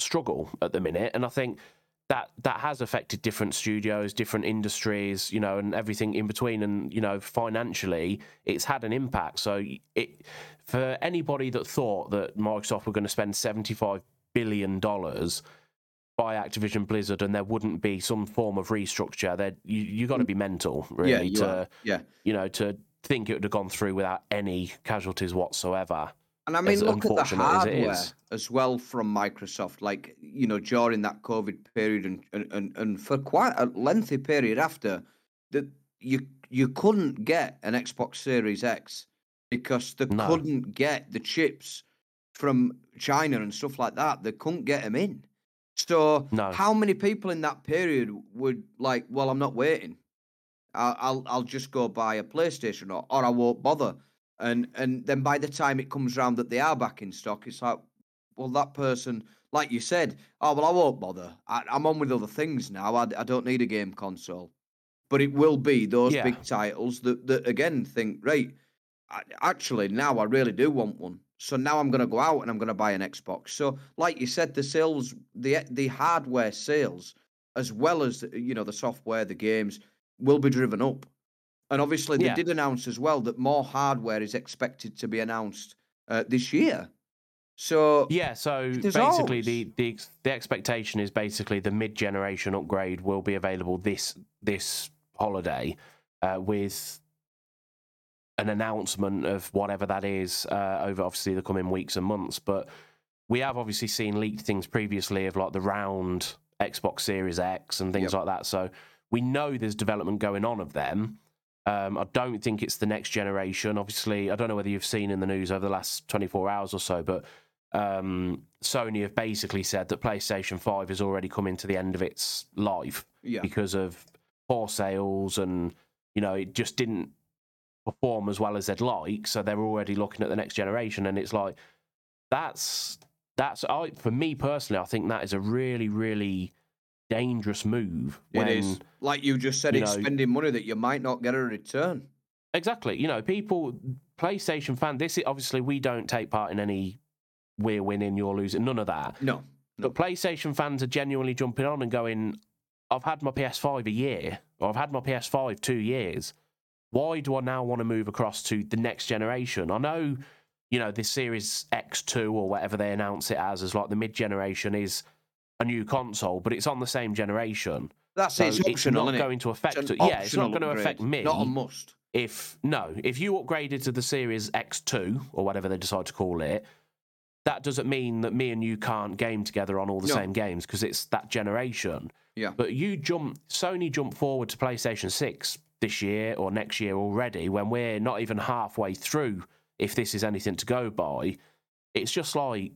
[SPEAKER 2] struggle at the minute, and I think that that has affected different studios, different industries, you know, and everything in between. And you know, financially, it's had an impact. So it for anybody that thought that Microsoft were going to spend seventy five billion dollars by Activision Blizzard and there wouldn't be some form of restructure, there you you got to be mental really
[SPEAKER 1] yeah, you
[SPEAKER 2] to
[SPEAKER 1] are. yeah.
[SPEAKER 2] you know, to think it would have gone through without any casualties whatsoever.
[SPEAKER 1] And I mean,
[SPEAKER 2] as
[SPEAKER 1] look at the
[SPEAKER 2] unfortunate as
[SPEAKER 1] hardware as well from Microsoft. Like you know, during that COVID period and and, and, and for quite a lengthy period after, that you you couldn't get an Xbox Series X because they
[SPEAKER 2] No.
[SPEAKER 1] couldn't get the chips from China and stuff like that. They couldn't get them in. So
[SPEAKER 2] No.
[SPEAKER 1] how many people in that period would like? Well, I'm not waiting. I'll I'll, I'll just go buy a PlayStation or, or I won't bother. And and then by the time it comes round that they are back in stock, it's like, well, that person, like you said, oh well, I won't bother. I, I'm on with other things now. I, I don't need a game console. But it will be those
[SPEAKER 2] Yeah.
[SPEAKER 1] big titles that that again think, right, I, actually now I really do want one. So now I'm going to go out and I'm going to buy an Xbox. So like you said, the sales, the the hardware sales, as well as you know the software, the games, will be driven up. And obviously, they
[SPEAKER 2] Yeah.
[SPEAKER 1] did announce as well that more hardware is expected to be announced uh, this year. So
[SPEAKER 2] Yeah, so basically
[SPEAKER 1] always-
[SPEAKER 2] the, the the expectation is basically the mid generation upgrade will be available this this holiday uh, with an announcement of whatever that is uh, over obviously the coming weeks and months. But we have obviously seen leaked things previously of like the round Xbox Series X and things
[SPEAKER 1] Yep.
[SPEAKER 2] like that. So we know there's development going on of them. Um, I don't think it's the next generation. Obviously, I don't know whether you've seen in the news over the last 24 hours or so, but um, Sony have basically said that PlayStation 5 has already come into the end of its life
[SPEAKER 1] yeah,
[SPEAKER 2] because of poor sales and, you know, it just didn't perform as well as they'd like. So they're already looking at the next generation. And it's like, that's, that's, I, for me personally, I think that is a really, really dangerous move.
[SPEAKER 1] it
[SPEAKER 2] when,
[SPEAKER 1] is. Like you just said,
[SPEAKER 2] you
[SPEAKER 1] it's
[SPEAKER 2] know-
[SPEAKER 1] spending money that you might not get a return.
[SPEAKER 2] Exactly. You know, people, PlayStation fan. This is obviously we don't take part in any. We're winning, you're losing. None of that.
[SPEAKER 1] No, No.
[SPEAKER 2] But PlayStation fans are genuinely jumping on and going, "I've had my PS5 a year, or I've had my PS5 two years. Why do I now want to move across to the next generation? I know, you know, this Series X2 or whatever they announce it as, as like the mid generation is a new console, but it's on the same generation.
[SPEAKER 1] that's
[SPEAKER 2] So
[SPEAKER 1] it. It's
[SPEAKER 2] it's
[SPEAKER 1] optional.
[SPEAKER 2] not
[SPEAKER 1] innit?
[SPEAKER 2] going to affect.
[SPEAKER 1] It's an
[SPEAKER 2] yeah, it's not going to affect me
[SPEAKER 1] Not a must.
[SPEAKER 2] if no, if you upgraded to the Series X2 or whatever they decide to call it, that doesn't mean that me and you can't game together on all the
[SPEAKER 1] No.
[SPEAKER 2] same games because it's that generation.
[SPEAKER 1] Yeah.
[SPEAKER 2] But you jump, Sony jumped forward to PlayStation 6 this year or next year already when we're not even halfway through, if this is anything to go by. It's just like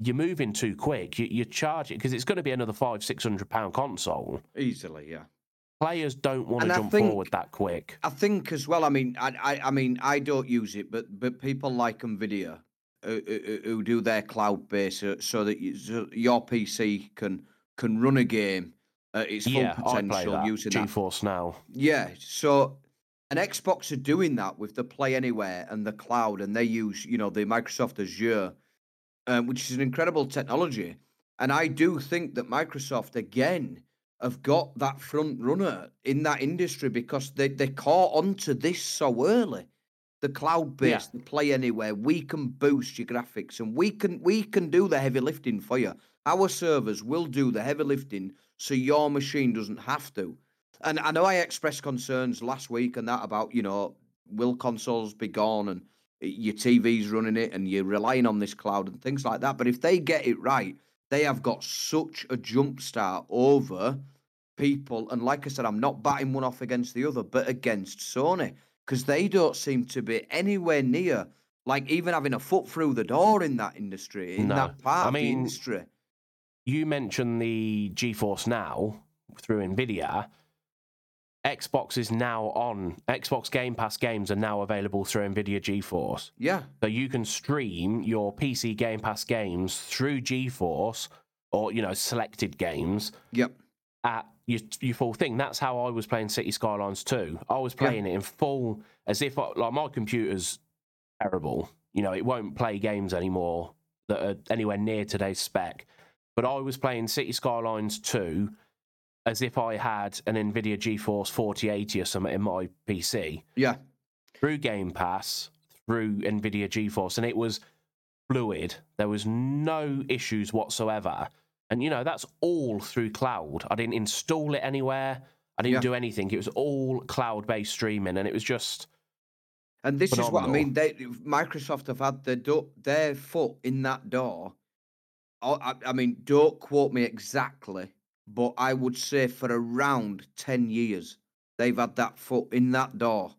[SPEAKER 2] you're moving too quick. You, you charge it because it's going to be another five, six hundred pound console.
[SPEAKER 1] Easily, yeah.
[SPEAKER 2] Players don't want
[SPEAKER 1] And
[SPEAKER 2] to
[SPEAKER 1] I
[SPEAKER 2] jump
[SPEAKER 1] think-
[SPEAKER 2] forward that quick.
[SPEAKER 1] I think as well. I mean, I, I, I mean, I don't use it, but but people like Nvidia who, who, who do their cloud base uh, so that you, so your PC can can run a game uh, its full
[SPEAKER 2] yeah, I play
[SPEAKER 1] potential
[SPEAKER 2] that.
[SPEAKER 1] using that
[SPEAKER 2] GeForce Now.
[SPEAKER 1] Yeah, so and Xbox are doing that with the Play Anywhere and the cloud, and they use you know the Microsoft Azure, um, which is an incredible technology. And I do think that Microsoft again have got that front runner in that industry because they they caught onto this so early. The cloud based, the Play Anywhere, we can boost your graphics and we can we can do the heavy lifting for you. Our servers will do the heavy lifting so your machine doesn't have to. And I know I expressed concerns last week and that about, you know, will consoles be gone and your TV's running it and you're relying on this cloud and things like that. But if they get it right, they have got such a jump start over people. And like I said, I'm not batting one off against the other, but against Sony because they don't seem to be anywhere near like even having a foot through the door in that industry, in
[SPEAKER 2] No.
[SPEAKER 1] that part
[SPEAKER 2] I
[SPEAKER 1] of the
[SPEAKER 2] mean,
[SPEAKER 1] industry.
[SPEAKER 2] You mentioned the GeForce Now through Nvidia. Xbox is now on. Xbox Game Pass games are now available through Nvidia GeForce.
[SPEAKER 1] Yeah,
[SPEAKER 2] So you can stream your PC Game Pass games through GeForce or, you know, selected games
[SPEAKER 1] yep,
[SPEAKER 2] at your, your full thing. That's how I was playing City Skylines 2. I was
[SPEAKER 1] Yeah.
[SPEAKER 2] playing it in full, as if, I- like, my computer's terrible. You know, it won't play games anymore that are anywhere near today's spec. But I was playing City Skylines 2 as if I had an NVIDIA GeForce 4080 or something in my PC
[SPEAKER 1] yeah,
[SPEAKER 2] through Game Pass, through NVIDIA GeForce, and it was fluid. There was no issues whatsoever. And, you know, that's all through cloud. I didn't install it anywhere. I didn't
[SPEAKER 1] Yeah.
[SPEAKER 2] do anything. It was all cloud based streaming, and it was just
[SPEAKER 1] And this is what I mean. They Microsoft have had their do- their foot in that door. I, I mean, don't quote me exactly, but I would say for around ten years they've had that foot in that door.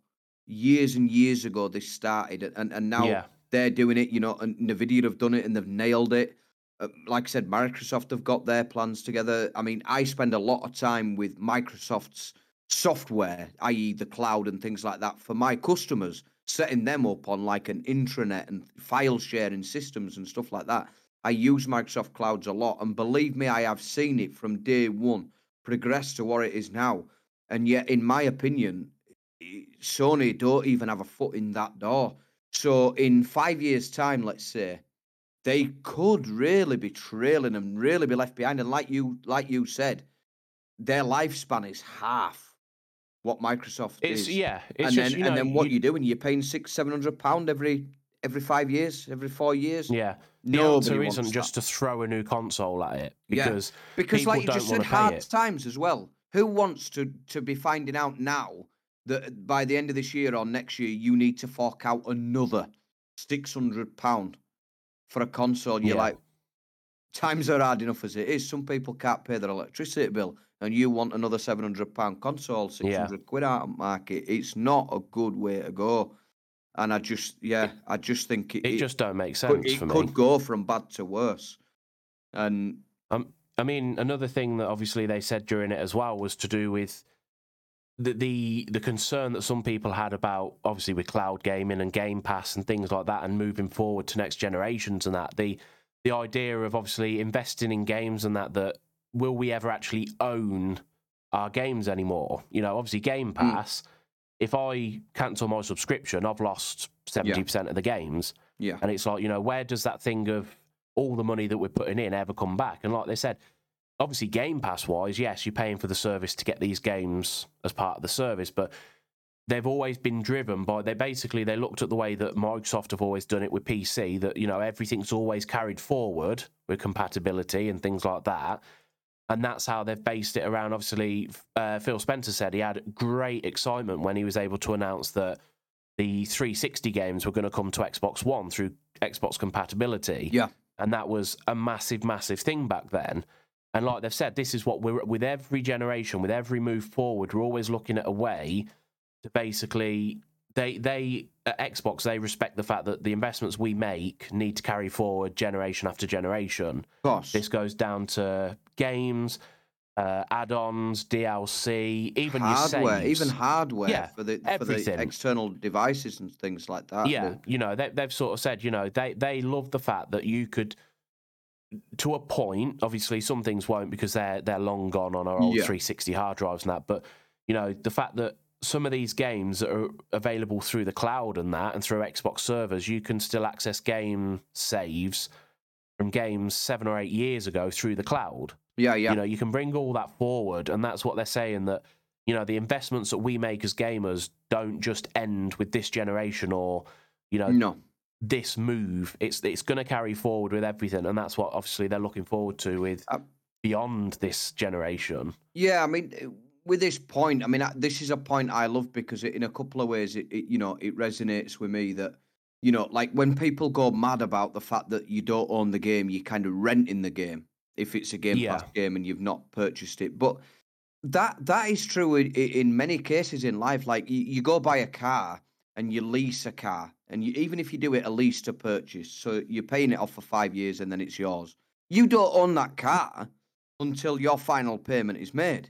[SPEAKER 1] Years and years ago they started and and now
[SPEAKER 2] yeah,
[SPEAKER 1] they're doing it. You know, and Nvidia have done it and they've nailed it. Uh, like I said, Microsoft have got their plans together. I mean, I spend a lot of time with Microsoft's software, i.e., the cloud and things like that, for my customers, setting them up on like an intranet and file sharing systems and stuff like that. I use Microsoft Clouds a lot, and believe me, I have seen it from day one progress to what it is now. And yet, in my opinion, Sony don't even have a foot in that door. So, in five years' time, let's say, they could really be trailing and really be left behind. And like you, like you said, their lifespan is half what Microsoft
[SPEAKER 2] it's
[SPEAKER 1] is.
[SPEAKER 2] yeah, it's
[SPEAKER 1] and
[SPEAKER 2] just
[SPEAKER 1] then
[SPEAKER 2] you know,
[SPEAKER 1] and then what
[SPEAKER 2] you-
[SPEAKER 1] you doing? You're paying six, seven hundred pound every every five years, every four years.
[SPEAKER 2] yeah. The
[SPEAKER 1] Nobody
[SPEAKER 2] answer isn't just
[SPEAKER 1] that.
[SPEAKER 2] to throw a new console at it
[SPEAKER 1] Yeah,
[SPEAKER 2] because
[SPEAKER 1] because,
[SPEAKER 2] people
[SPEAKER 1] like you just said, hard
[SPEAKER 2] it.
[SPEAKER 1] times as well. Who wants to to be finding out now that by the end of this year or next year you need to fork out another six hundred pound for a console? You're
[SPEAKER 2] Yeah.
[SPEAKER 1] like, times are hard enough as it is. Some people can't pay their electricity bill, and you want another seven hundred pound console, six
[SPEAKER 2] Yeah.
[SPEAKER 1] hundred quid out of market. It's not a good way to go. And I just, yeah, I just think it,
[SPEAKER 2] it just don't make
[SPEAKER 1] could,
[SPEAKER 2] sense
[SPEAKER 1] it
[SPEAKER 2] for
[SPEAKER 1] could
[SPEAKER 2] me.
[SPEAKER 1] go from bad to worse. And um,
[SPEAKER 2] I mean, another thing that obviously they said during it as well was to do with the the the concern that some people had about obviously with cloud gaming and Game Pass and things like that, and moving forward to next generations and that the the idea of obviously investing in games and that that will we ever actually own our games anymore? You know, obviously Game hmm. Pass. If I cancel my subscription, I've lost seventy percent of the games.
[SPEAKER 1] yeah,
[SPEAKER 2] And it's like, you know, where does that thing of all the money that we're putting in ever come back? And like they said, obviously, Game Pass wise, yes, you're paying for the service to get these games as part of the service, but they've always been driven by they basically they looked at the way that Microsoft have always done it with PC that you know everything's always carried forward with compatibility and things like that and that's how they've based it around obviously uh, Phil Spencer said he had great excitement when he was able to announce that the 360 games were going to come to Xbox One through Xbox compatibility
[SPEAKER 1] yeah,
[SPEAKER 2] and that was a massive, massive thing back then. And like they've said, this is what we're with every generation, with every move forward, we're always looking at a way to basically they they at Xbox they respect the fact that the investments we make need to carry forward generation after generation.
[SPEAKER 1] course.
[SPEAKER 2] This goes down to games, uh, add-ons, DLC, even
[SPEAKER 1] hardware, even hardware
[SPEAKER 2] Yeah,
[SPEAKER 1] for the for the external devices and things like that.
[SPEAKER 2] yeah,
[SPEAKER 1] but-
[SPEAKER 2] you know, they, they've sort of said, you know, they they love the fact that you could to a point. Obviously, some things won't because they're they're long gone on our old
[SPEAKER 1] Yeah.
[SPEAKER 2] 360 hard drives and that. But you know, the fact that some of these games that are available through the cloud and that, and through Xbox servers, you can still access game saves from games seven or eight years ago through the cloud.
[SPEAKER 1] Yeah, yeah.
[SPEAKER 2] You know, you can bring all that forward, and that's what they're saying that you know the investments that we make as gamers don't just end with this generation or you know
[SPEAKER 1] no.
[SPEAKER 2] this move. It's it's going to carry forward with everything, and that's what obviously they're looking forward to with
[SPEAKER 1] Uh,
[SPEAKER 2] beyond this generation.
[SPEAKER 1] Yeah, I mean, uh, with this point, I mean, this is a point I love because it, in a couple of ways, it, it you know it resonates with me that you know, like when people go mad about the fact that you don't own the game, you're kind of renting the game if it's a Game Pass game and you've not purchased it. But that that is true in, in many cases in life. Like you, you go buy a car and you lease a car, and you, even if you do it a lease to purchase, so you're paying it off for five years and then it's yours. You don't own that car until your final payment is made.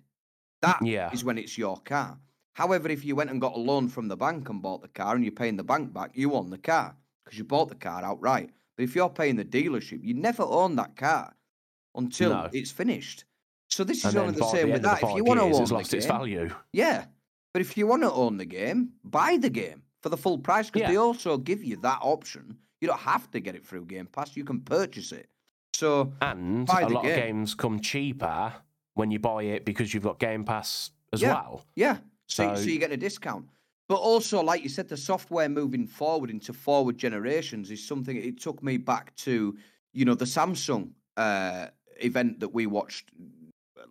[SPEAKER 1] That is
[SPEAKER 2] Yeah.
[SPEAKER 1] when it's your car. However, if you went and got a loan from the bank and bought the car and you're paying the bank back, you own the car because you bought the car outright. But if you're paying the dealership, you never own that car until
[SPEAKER 2] No.
[SPEAKER 1] it's finished. So this is only the same
[SPEAKER 2] the
[SPEAKER 1] with that. If you want to own
[SPEAKER 2] it's
[SPEAKER 1] the
[SPEAKER 2] lost its
[SPEAKER 1] game,
[SPEAKER 2] value.
[SPEAKER 1] yeah. But if you want to own the game, buy the game for the full price because they also give you that option. You don't have to get it through Game Pass. You can purchase it. So
[SPEAKER 2] And a
[SPEAKER 1] the
[SPEAKER 2] lot
[SPEAKER 1] game.
[SPEAKER 2] of games come cheaper when you buy it because you've got Game Pass as
[SPEAKER 1] Yeah.
[SPEAKER 2] well.
[SPEAKER 1] Yeah. So, so
[SPEAKER 2] So-
[SPEAKER 1] you get a discount. But also, like you said, the software moving forward into forward generations is something it took me back to, you know, the Samsung uh, event that we watched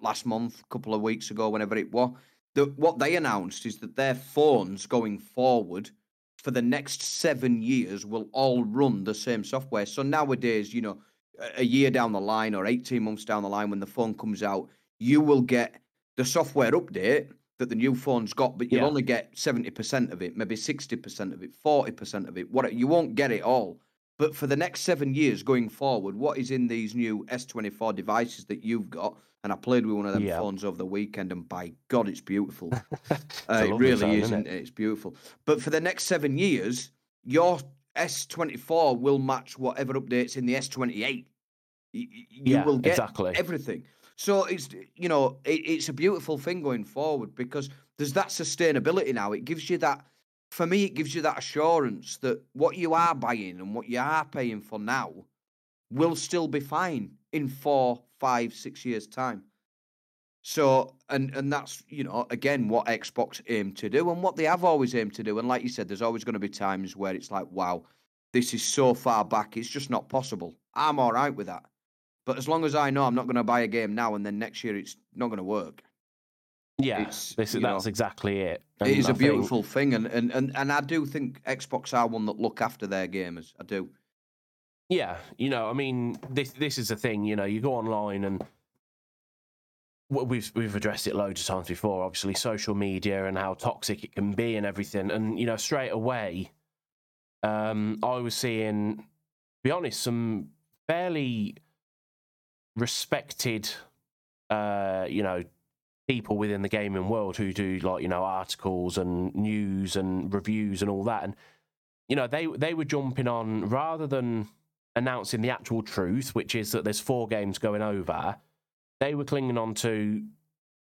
[SPEAKER 1] last month, a couple of weeks ago, whenever it was. The, what they announced is that their phones going forward for the next seven years will all run the same software. So nowadays, you know, a- a year down the line or 18 months down the line when the phone comes out, you will get the software update that the new phone's got, but you'll
[SPEAKER 2] Yeah.
[SPEAKER 1] only get 70% of it, maybe 60% of it, 40% of it. What you won't get it all. But for the next seven years going forward, what is in these new S24 devices that you've got? And I played with one of them
[SPEAKER 2] Yeah.
[SPEAKER 1] phones over the weekend, and by God, it's beautiful. (laughs)
[SPEAKER 2] It's
[SPEAKER 1] Uh, it really
[SPEAKER 2] phone,
[SPEAKER 1] is,
[SPEAKER 2] isn't
[SPEAKER 1] it? It's beautiful. But for the next seven years, your S24 will match whatever updates in the S28. Y- y- You
[SPEAKER 2] Yeah,
[SPEAKER 1] will get
[SPEAKER 2] exactly.
[SPEAKER 1] everything. So it's you know it, it's a beautiful thing going forward because there's that sustainability now. It gives you that. For me, it gives you that assurance that what you are buying and what you are paying for now will still be fine in four, five, six years' time. So, and and that's you know again what Xbox aim to do and what they have always aimed to do. And like you said, there's always going to be times where it's like, wow, this is so far back, it's just not possible. I'm all right with that. But as long as I know I'm not going to buy a game now and then next year it's not going to work,
[SPEAKER 2] Yeah,
[SPEAKER 1] It's,
[SPEAKER 2] this, that's
[SPEAKER 1] know,
[SPEAKER 2] exactly it.
[SPEAKER 1] it
[SPEAKER 2] And
[SPEAKER 1] is
[SPEAKER 2] I
[SPEAKER 1] a
[SPEAKER 2] think-
[SPEAKER 1] beautiful thing. And, and and and I do think Xbox are one that look after their gamers. I do.
[SPEAKER 2] Yeah, you know, I mean, this this is the thing. You know, you go online and we've we've addressed it loads of times before. Obviously, social media and how toxic it can be and everything. And you know, straight away, um, I was seeing, to be honest, some fairly respected, uh, you know, people within the gaming world who do like you know articles and news and reviews and all that. And you know, they they were jumping on rather than announcing the actual truth, which is that there's four games going over. They were clinging on to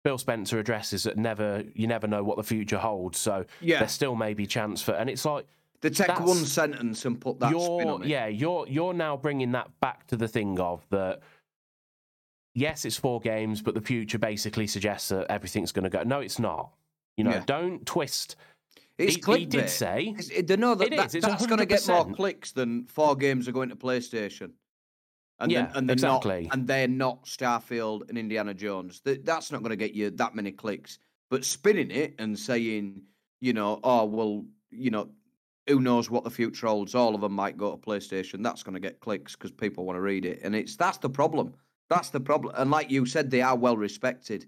[SPEAKER 2] Phil Spencer addresses that never you never know what the future holds. So
[SPEAKER 1] Yeah.
[SPEAKER 2] there still may be chance for, and it's like
[SPEAKER 1] They take one sentence and put that
[SPEAKER 2] you're
[SPEAKER 1] on it.
[SPEAKER 2] yeah you're you're now bringing that back to the thing of that. Yes, it's four games, but the future basically suggests that everything's going to go. No, it's not. You know,
[SPEAKER 1] Yeah.
[SPEAKER 2] don't twist.
[SPEAKER 1] It's
[SPEAKER 2] he,
[SPEAKER 1] clickbait.
[SPEAKER 2] he did say
[SPEAKER 1] It's- it- know that,
[SPEAKER 2] It
[SPEAKER 1] that
[SPEAKER 2] is, it's
[SPEAKER 1] that's going to get more clicks than four games are going to PlayStation. And
[SPEAKER 2] Yeah,
[SPEAKER 1] then, and they're
[SPEAKER 2] exactly.
[SPEAKER 1] Not, and they're not Starfield and Indiana Jones. That, that's not going to get you that many clicks. But spinning it and saying, you know, oh well, you know, who knows what the future holds? All of them might go to PlayStation. That's going to get clicks because people want to read it, and it's that's the problem. That's the problem. And like you said, they are well respected,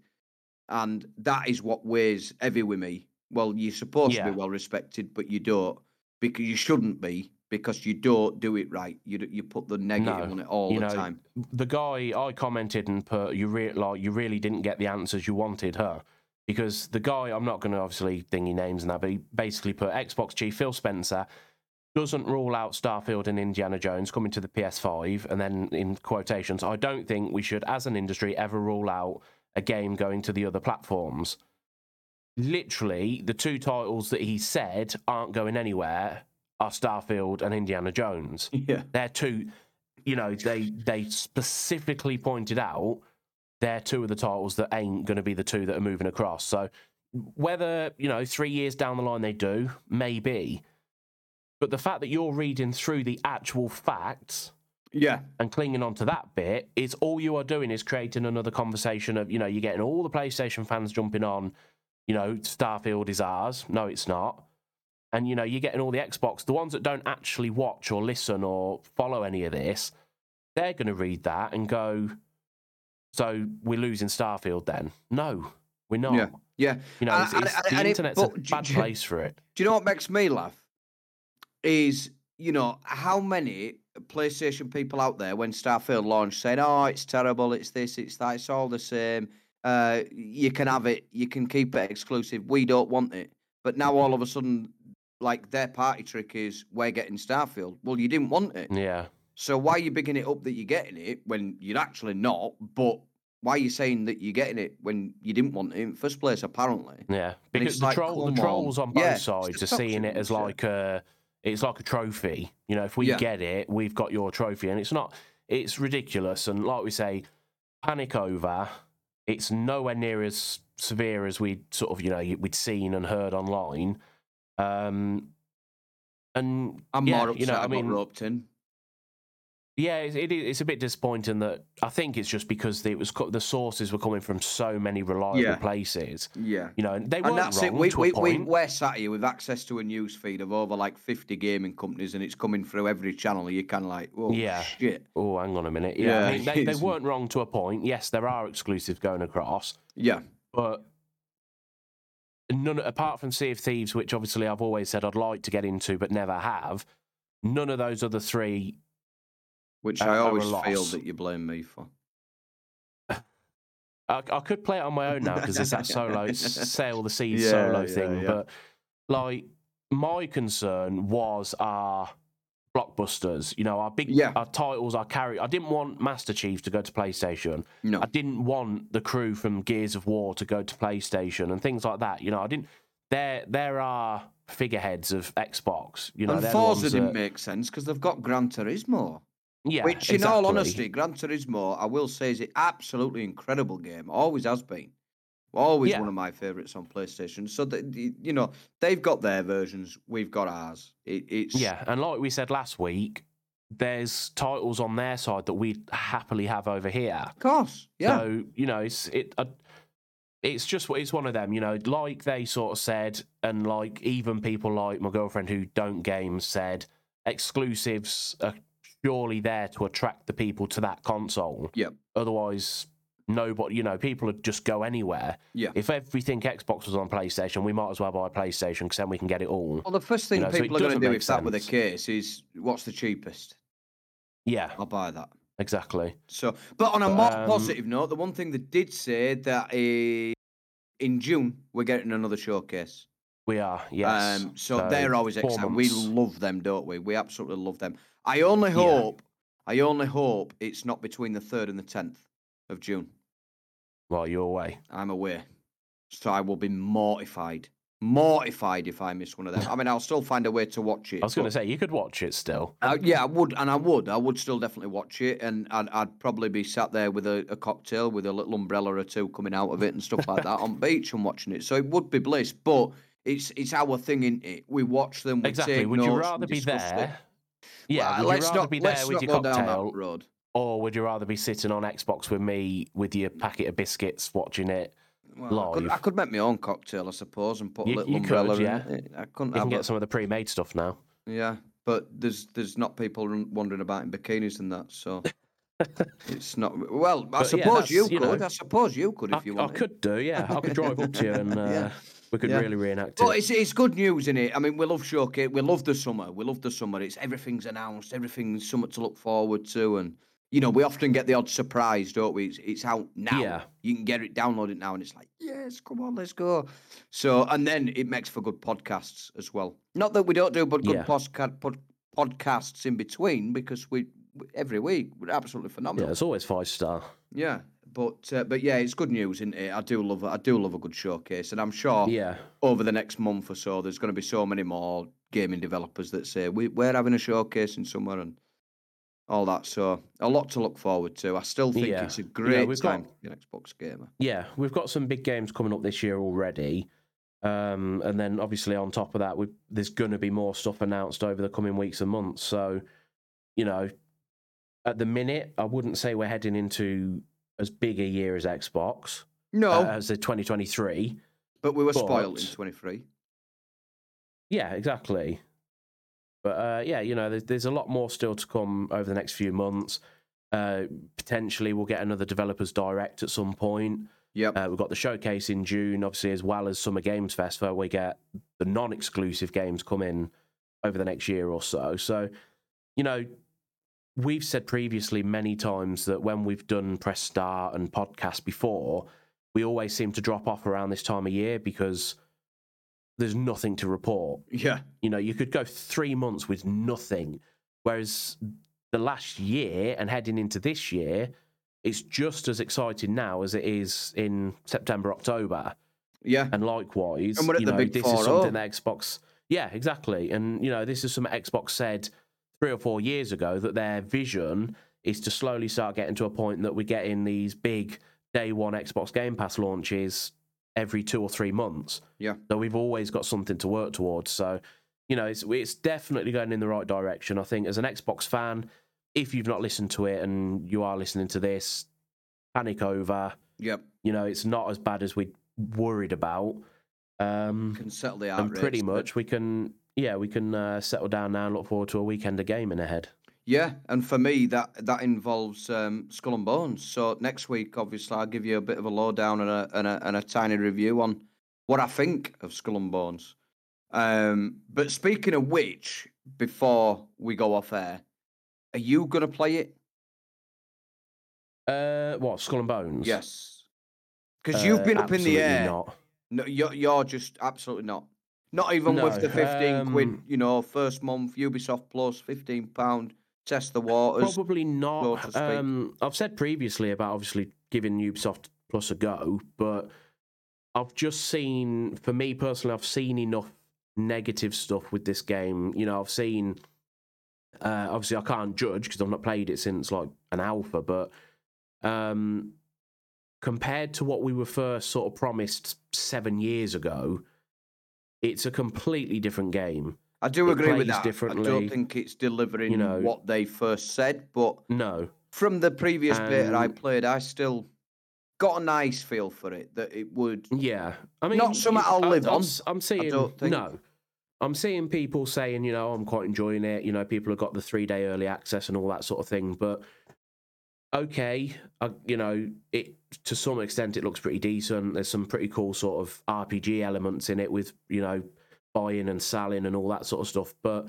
[SPEAKER 1] and that is what weighs heavy with me. Well, you're supposed to be well respected, but you don't because you shouldn't be because you don't do it right. You you put the negative
[SPEAKER 2] No,
[SPEAKER 1] on it all
[SPEAKER 2] you
[SPEAKER 1] the
[SPEAKER 2] know,
[SPEAKER 1] time.
[SPEAKER 2] the guy I commented and put you re- like you really didn't get the answers you wanted her because the guy I'm not going to obviously thingy names and that but he basically put Xbox chief Phil Spencer doesn't rule out Starfield and Indiana Jones coming to the PS5, and then in quotations, I don't think we should, as an industry, ever rule out a game going to the other platforms. Literally, the two titles that he said aren't going anywhere are Starfield and Indiana Jones. (laughs)
[SPEAKER 1] Yeah.
[SPEAKER 2] They're two, you know, they they specifically pointed out they're two of the titles that ain't going to be the two that are moving across. So whether you know three years down the line they do, maybe, but the fact that you're reading through the actual facts
[SPEAKER 1] Yeah.
[SPEAKER 2] and clinging on to that bit is all you are doing is creating another conversation of you know you're getting all the PlayStation fans jumping on, you know Starfield is ours. No, it's not. And you know you're getting all the Xbox, the ones that don't actually watch or listen or follow any of this, they're going to read that and go, so we're losing Starfield then? No, we're not.
[SPEAKER 1] Yeah. Yeah.
[SPEAKER 2] You know,
[SPEAKER 1] And-
[SPEAKER 2] it's, it's,
[SPEAKER 1] and-
[SPEAKER 2] the
[SPEAKER 1] and it-
[SPEAKER 2] internet's a
[SPEAKER 1] but do-
[SPEAKER 2] bad place for it.
[SPEAKER 1] Do you know what makes me laugh? Is you know how many PlayStation people out there when Starfield launched said, "Oh, it's terrible. It's this. It's that. It's all the same. Uh, you can have it. You can keep it exclusive. We don't want it." But now all of a sudden, like their party trick is, "We're getting Starfield." Well, you didn't want it,
[SPEAKER 2] Yeah.
[SPEAKER 1] so why are you bigging it up that you're getting it when you're actually not? But why are you saying that you're getting it when you didn't want it in the first place? Apparently.
[SPEAKER 2] Yeah, because the,
[SPEAKER 1] like,
[SPEAKER 2] troll, the trolls
[SPEAKER 1] on.
[SPEAKER 2] both
[SPEAKER 1] Yeah,
[SPEAKER 2] sides are seeing it as like a, it's like a trophy. You know, if we
[SPEAKER 1] Yeah.
[SPEAKER 2] get it, we've got your trophy, and it's not. It's ridiculous, and like we say, panic over. It's nowhere near as severe as we'd sort of you know we'd seen and heard online. Um, and
[SPEAKER 1] I'm
[SPEAKER 2] yeah,
[SPEAKER 1] more upset
[SPEAKER 2] you know,
[SPEAKER 1] I
[SPEAKER 2] mean,
[SPEAKER 1] in.
[SPEAKER 2] Yeah, it, it, is- it's a bit disappointing that I think it's just because it was the sources were coming from so many reliable
[SPEAKER 1] Yeah.
[SPEAKER 2] places.
[SPEAKER 1] Yeah.
[SPEAKER 2] You know, and they weren't
[SPEAKER 1] that's it.
[SPEAKER 2] wrong
[SPEAKER 1] We,
[SPEAKER 2] to
[SPEAKER 1] we,
[SPEAKER 2] a
[SPEAKER 1] we, we're sat here with access to a news feed of over like 50 gaming companies and it's coming through every channel. You're kind of like, oh,
[SPEAKER 2] Yeah.
[SPEAKER 1] shit.
[SPEAKER 2] Oh, hang on a minute. Yeah, I mean, they, they (laughs) weren't wrong to a point. Yes, there are exclusives going across,
[SPEAKER 1] Yeah.
[SPEAKER 2] but none apart from Sea of Thieves, which obviously I've always said I'd like to get into but never have. None of those other three.
[SPEAKER 1] Which I always feel that you blame me for. (laughs)
[SPEAKER 2] I, I could play it on my own now because it's that solo (laughs) sail the seas
[SPEAKER 1] Yeah,
[SPEAKER 2] solo
[SPEAKER 1] yeah,
[SPEAKER 2] thing.
[SPEAKER 1] yeah.
[SPEAKER 2] But like, my concern was our blockbusters. You know, our big our titles, our carry. I didn't want Master Chief to go to PlayStation.
[SPEAKER 1] No.
[SPEAKER 2] I didn't want the crew from Gears of War to go to PlayStation and things like that. You know, I didn't. There, there are figureheads of Xbox. You know,
[SPEAKER 1] and Forza didn't
[SPEAKER 2] that-
[SPEAKER 1] make sense because they've got Gran Turismo.
[SPEAKER 2] Yeah,
[SPEAKER 1] which, in all
[SPEAKER 2] exactly.
[SPEAKER 1] honesty, Gran Turismo, I will say, is an absolutely incredible game. Always has been. Always
[SPEAKER 2] Yeah.
[SPEAKER 1] one of my favourites on PlayStation. So, that, you know, they've got their versions. We've got ours. It, it's
[SPEAKER 2] Yeah, and like we said last week, there's titles on their side that we'd happily have over here.
[SPEAKER 1] Of course. Yeah.
[SPEAKER 2] So you know, it's it. Uh, it's just it's one of them, you know, like they sort of said, and like even people like my girlfriend who don't game said, exclusives are surely there to attract the people to that console.
[SPEAKER 1] Yep.
[SPEAKER 2] Otherwise, nobody, you know, people would just go anywhere.
[SPEAKER 1] Yeah.
[SPEAKER 2] If everything Xbox was on PlayStation, we might as well buy a PlayStation because then we can get it all.
[SPEAKER 1] Well, the first thing
[SPEAKER 2] know, so
[SPEAKER 1] people are going to do if that were the
[SPEAKER 2] sense.
[SPEAKER 1] case is what's the cheapest?
[SPEAKER 2] Yeah,
[SPEAKER 1] I'll buy that.
[SPEAKER 2] exactly.
[SPEAKER 1] So, but on a more
[SPEAKER 2] um,
[SPEAKER 1] positive note, the one thing they did say that uh, in June we're getting another showcase.
[SPEAKER 2] We are, yes.
[SPEAKER 1] Um, so, they're always excited. We love them, don't we? We absolutely love them. I only
[SPEAKER 2] Yeah.
[SPEAKER 1] hope, I only hope it's not between the third and the tenth of June.
[SPEAKER 2] Well, you're away.
[SPEAKER 1] I'm away, so I will be mortified, mortified if I miss one of them. I mean, I'll still find a way to watch it.
[SPEAKER 2] I was going to say you could watch it still.
[SPEAKER 1] Uh, yeah, I would, and I would. I would still definitely watch it, and I'd, I'd probably be sat there with a, a cocktail with a little umbrella or two coming out of it and stuff like that on (laughs) beach and watching it. So it would be bliss, but it's it's our thing, in it? We watch them. We
[SPEAKER 2] Exactly.
[SPEAKER 1] Take
[SPEAKER 2] Would you rather be
[SPEAKER 1] there? it.
[SPEAKER 2] Yeah.
[SPEAKER 1] Well,
[SPEAKER 2] would
[SPEAKER 1] let's
[SPEAKER 2] you rather
[SPEAKER 1] not
[SPEAKER 2] be there with your cocktail,
[SPEAKER 1] road.
[SPEAKER 2] or would you rather be sitting on Xbox with me with your packet of biscuits watching it?
[SPEAKER 1] Well, I, could, I could make my own cocktail, I suppose, and put
[SPEAKER 2] You-
[SPEAKER 1] a little
[SPEAKER 2] you could,
[SPEAKER 1] umbrella
[SPEAKER 2] yeah.
[SPEAKER 1] in it. I couldn't
[SPEAKER 2] You can get some of the pre-made stuff now.
[SPEAKER 1] Yeah, but there's there's not people wandering about in bikinis and that, so (laughs) it's not. Well, I
[SPEAKER 2] But
[SPEAKER 1] suppose
[SPEAKER 2] that's,
[SPEAKER 1] you
[SPEAKER 2] you
[SPEAKER 1] could.
[SPEAKER 2] know,
[SPEAKER 1] I suppose you could
[SPEAKER 2] I,
[SPEAKER 1] if you
[SPEAKER 2] want.
[SPEAKER 1] I
[SPEAKER 2] could do, yeah. I could drive up to you (laughs) and uh,
[SPEAKER 1] Yeah.
[SPEAKER 2] We could
[SPEAKER 1] Yeah.
[SPEAKER 2] really reenact it.
[SPEAKER 1] Well,
[SPEAKER 2] it.
[SPEAKER 1] it's it's good news in it. I mean, we love showcase. We love the summer. We love the summer. It's everything's announced. Everything's something to look forward to, and you know, we often get the odd surprise, don't we? It's, it's out now.
[SPEAKER 2] Yeah.
[SPEAKER 1] You can get it, download it now, and it's like, yes, come on, let's go. So, and then it makes for good podcasts as well. Not that we don't do, but good
[SPEAKER 2] Yeah.
[SPEAKER 1] postca- pod, podcasts in between because we we- every week we're absolutely
[SPEAKER 2] Yeah,
[SPEAKER 1] phenomenal.
[SPEAKER 2] it's always five star.
[SPEAKER 1] Yeah, but uh, but yeah, it's good news, isn't it? I do love I do love a good showcase, and I'm sure
[SPEAKER 2] Yeah,
[SPEAKER 1] over the next month or so, there's going to be so many more gaming developers that say we, we're having a showcase in somewhere and all that. So a lot to look forward to. I still think
[SPEAKER 2] Yeah.
[SPEAKER 1] it's a great
[SPEAKER 2] got-
[SPEAKER 1] time be an Xbox gamer.
[SPEAKER 2] yeah, we've got some big games coming up this year already. Um, and then obviously on top of that, we there's going to be more stuff announced over the coming weeks and months. So, you know, at the minute, I wouldn't say we're heading into as big a year as Xbox
[SPEAKER 1] No,
[SPEAKER 2] uh, as the 2023.
[SPEAKER 1] but we were spoiled in 23.
[SPEAKER 2] Yeah, exactly. But uh, yeah, you know, there's, there's a lot more still to come over the next few months. Uh, potentially, we'll get another developers direct at some point.
[SPEAKER 1] Yep.
[SPEAKER 2] Uh, we've got the showcase in June, obviously, as well as Summer Games Fest, where we get the non-exclusive games come in over the next year or so. So, you know, we've said previously many times that when we've done press start and podcast before, we always seem to drop off around this time of year because there's nothing to report.
[SPEAKER 1] yeah.
[SPEAKER 2] You know, you could go three months with nothing, whereas the last year and heading into this year, it's just as exciting now as it is in September, October,
[SPEAKER 1] Yeah.
[SPEAKER 2] and likewise,
[SPEAKER 1] And
[SPEAKER 2] you
[SPEAKER 1] the
[SPEAKER 2] know,
[SPEAKER 1] big
[SPEAKER 2] this
[SPEAKER 1] 4-0.
[SPEAKER 2] is something that Xbox, yeah, exactly, and you know, this is something Xbox said three or four years ago that their vision is to slowly start getting to a point that we're getting these big day one Xbox Game Pass launches every two or three months.
[SPEAKER 1] Yeah.
[SPEAKER 2] So we've always got something to work towards. So, you know, it's it's definitely going in the right direction. I think as an Xbox fan, if you've not listened to it and you are listening to this, panic over.
[SPEAKER 1] Yep.
[SPEAKER 2] You know, it's not as bad as we worried about. Um,
[SPEAKER 1] Can settle the
[SPEAKER 2] and pretty much we can, yeah, we can uh, settle down now and look forward to a weekend of gaming ahead.
[SPEAKER 1] Yeah, and for me that that involves um, Skull and Bones. So next week, obviously, I'll give you a bit of a lowdown and a and a, and a tiny review on what I think of Skull and Bones. Um, but speaking of which, before we go off air, are you gonna play it?
[SPEAKER 2] Uh, what Skull and Bones?
[SPEAKER 1] Yes, because you've
[SPEAKER 2] Uh,
[SPEAKER 1] been up in the air.
[SPEAKER 2] Not.
[SPEAKER 1] No, you're you're just absolutely not. Not even with the
[SPEAKER 2] No,
[SPEAKER 1] fifteen quid,
[SPEAKER 2] um,
[SPEAKER 1] you know, first month Ubisoft Plus, fifteen pound, test the waters.
[SPEAKER 2] Probably not.
[SPEAKER 1] speak.
[SPEAKER 2] Um, I've said previously about obviously giving Ubisoft Plus a go, but I've just seen, for me personally, I've seen enough negative stuff with this game. You know, I've seen. Uh, obviously, I can't judge because I've not played it since like an alpha, but um, compared to what we were first sort of promised seven years ago, it's a completely different game.
[SPEAKER 1] I do
[SPEAKER 2] it
[SPEAKER 1] agree with that. I don't think it's delivering you
[SPEAKER 2] know.
[SPEAKER 1] what they first said, but
[SPEAKER 2] No,
[SPEAKER 1] from the previous beta I played, I still got a nice feel for it that it would.
[SPEAKER 2] Yeah, I mean,
[SPEAKER 1] Not something I'll
[SPEAKER 2] I-
[SPEAKER 1] live
[SPEAKER 2] I'm
[SPEAKER 1] on,
[SPEAKER 2] I'm seeing
[SPEAKER 1] think.
[SPEAKER 2] no. I'm seeing people saying, you know, oh, I'm quite enjoying it. You know, people have got the three day early access and all that sort of thing. But okay, I, you know, it to some extent it looks pretty decent. There's some pretty cool sort of RPG elements in it with you know buying and selling and all that sort of stuff. But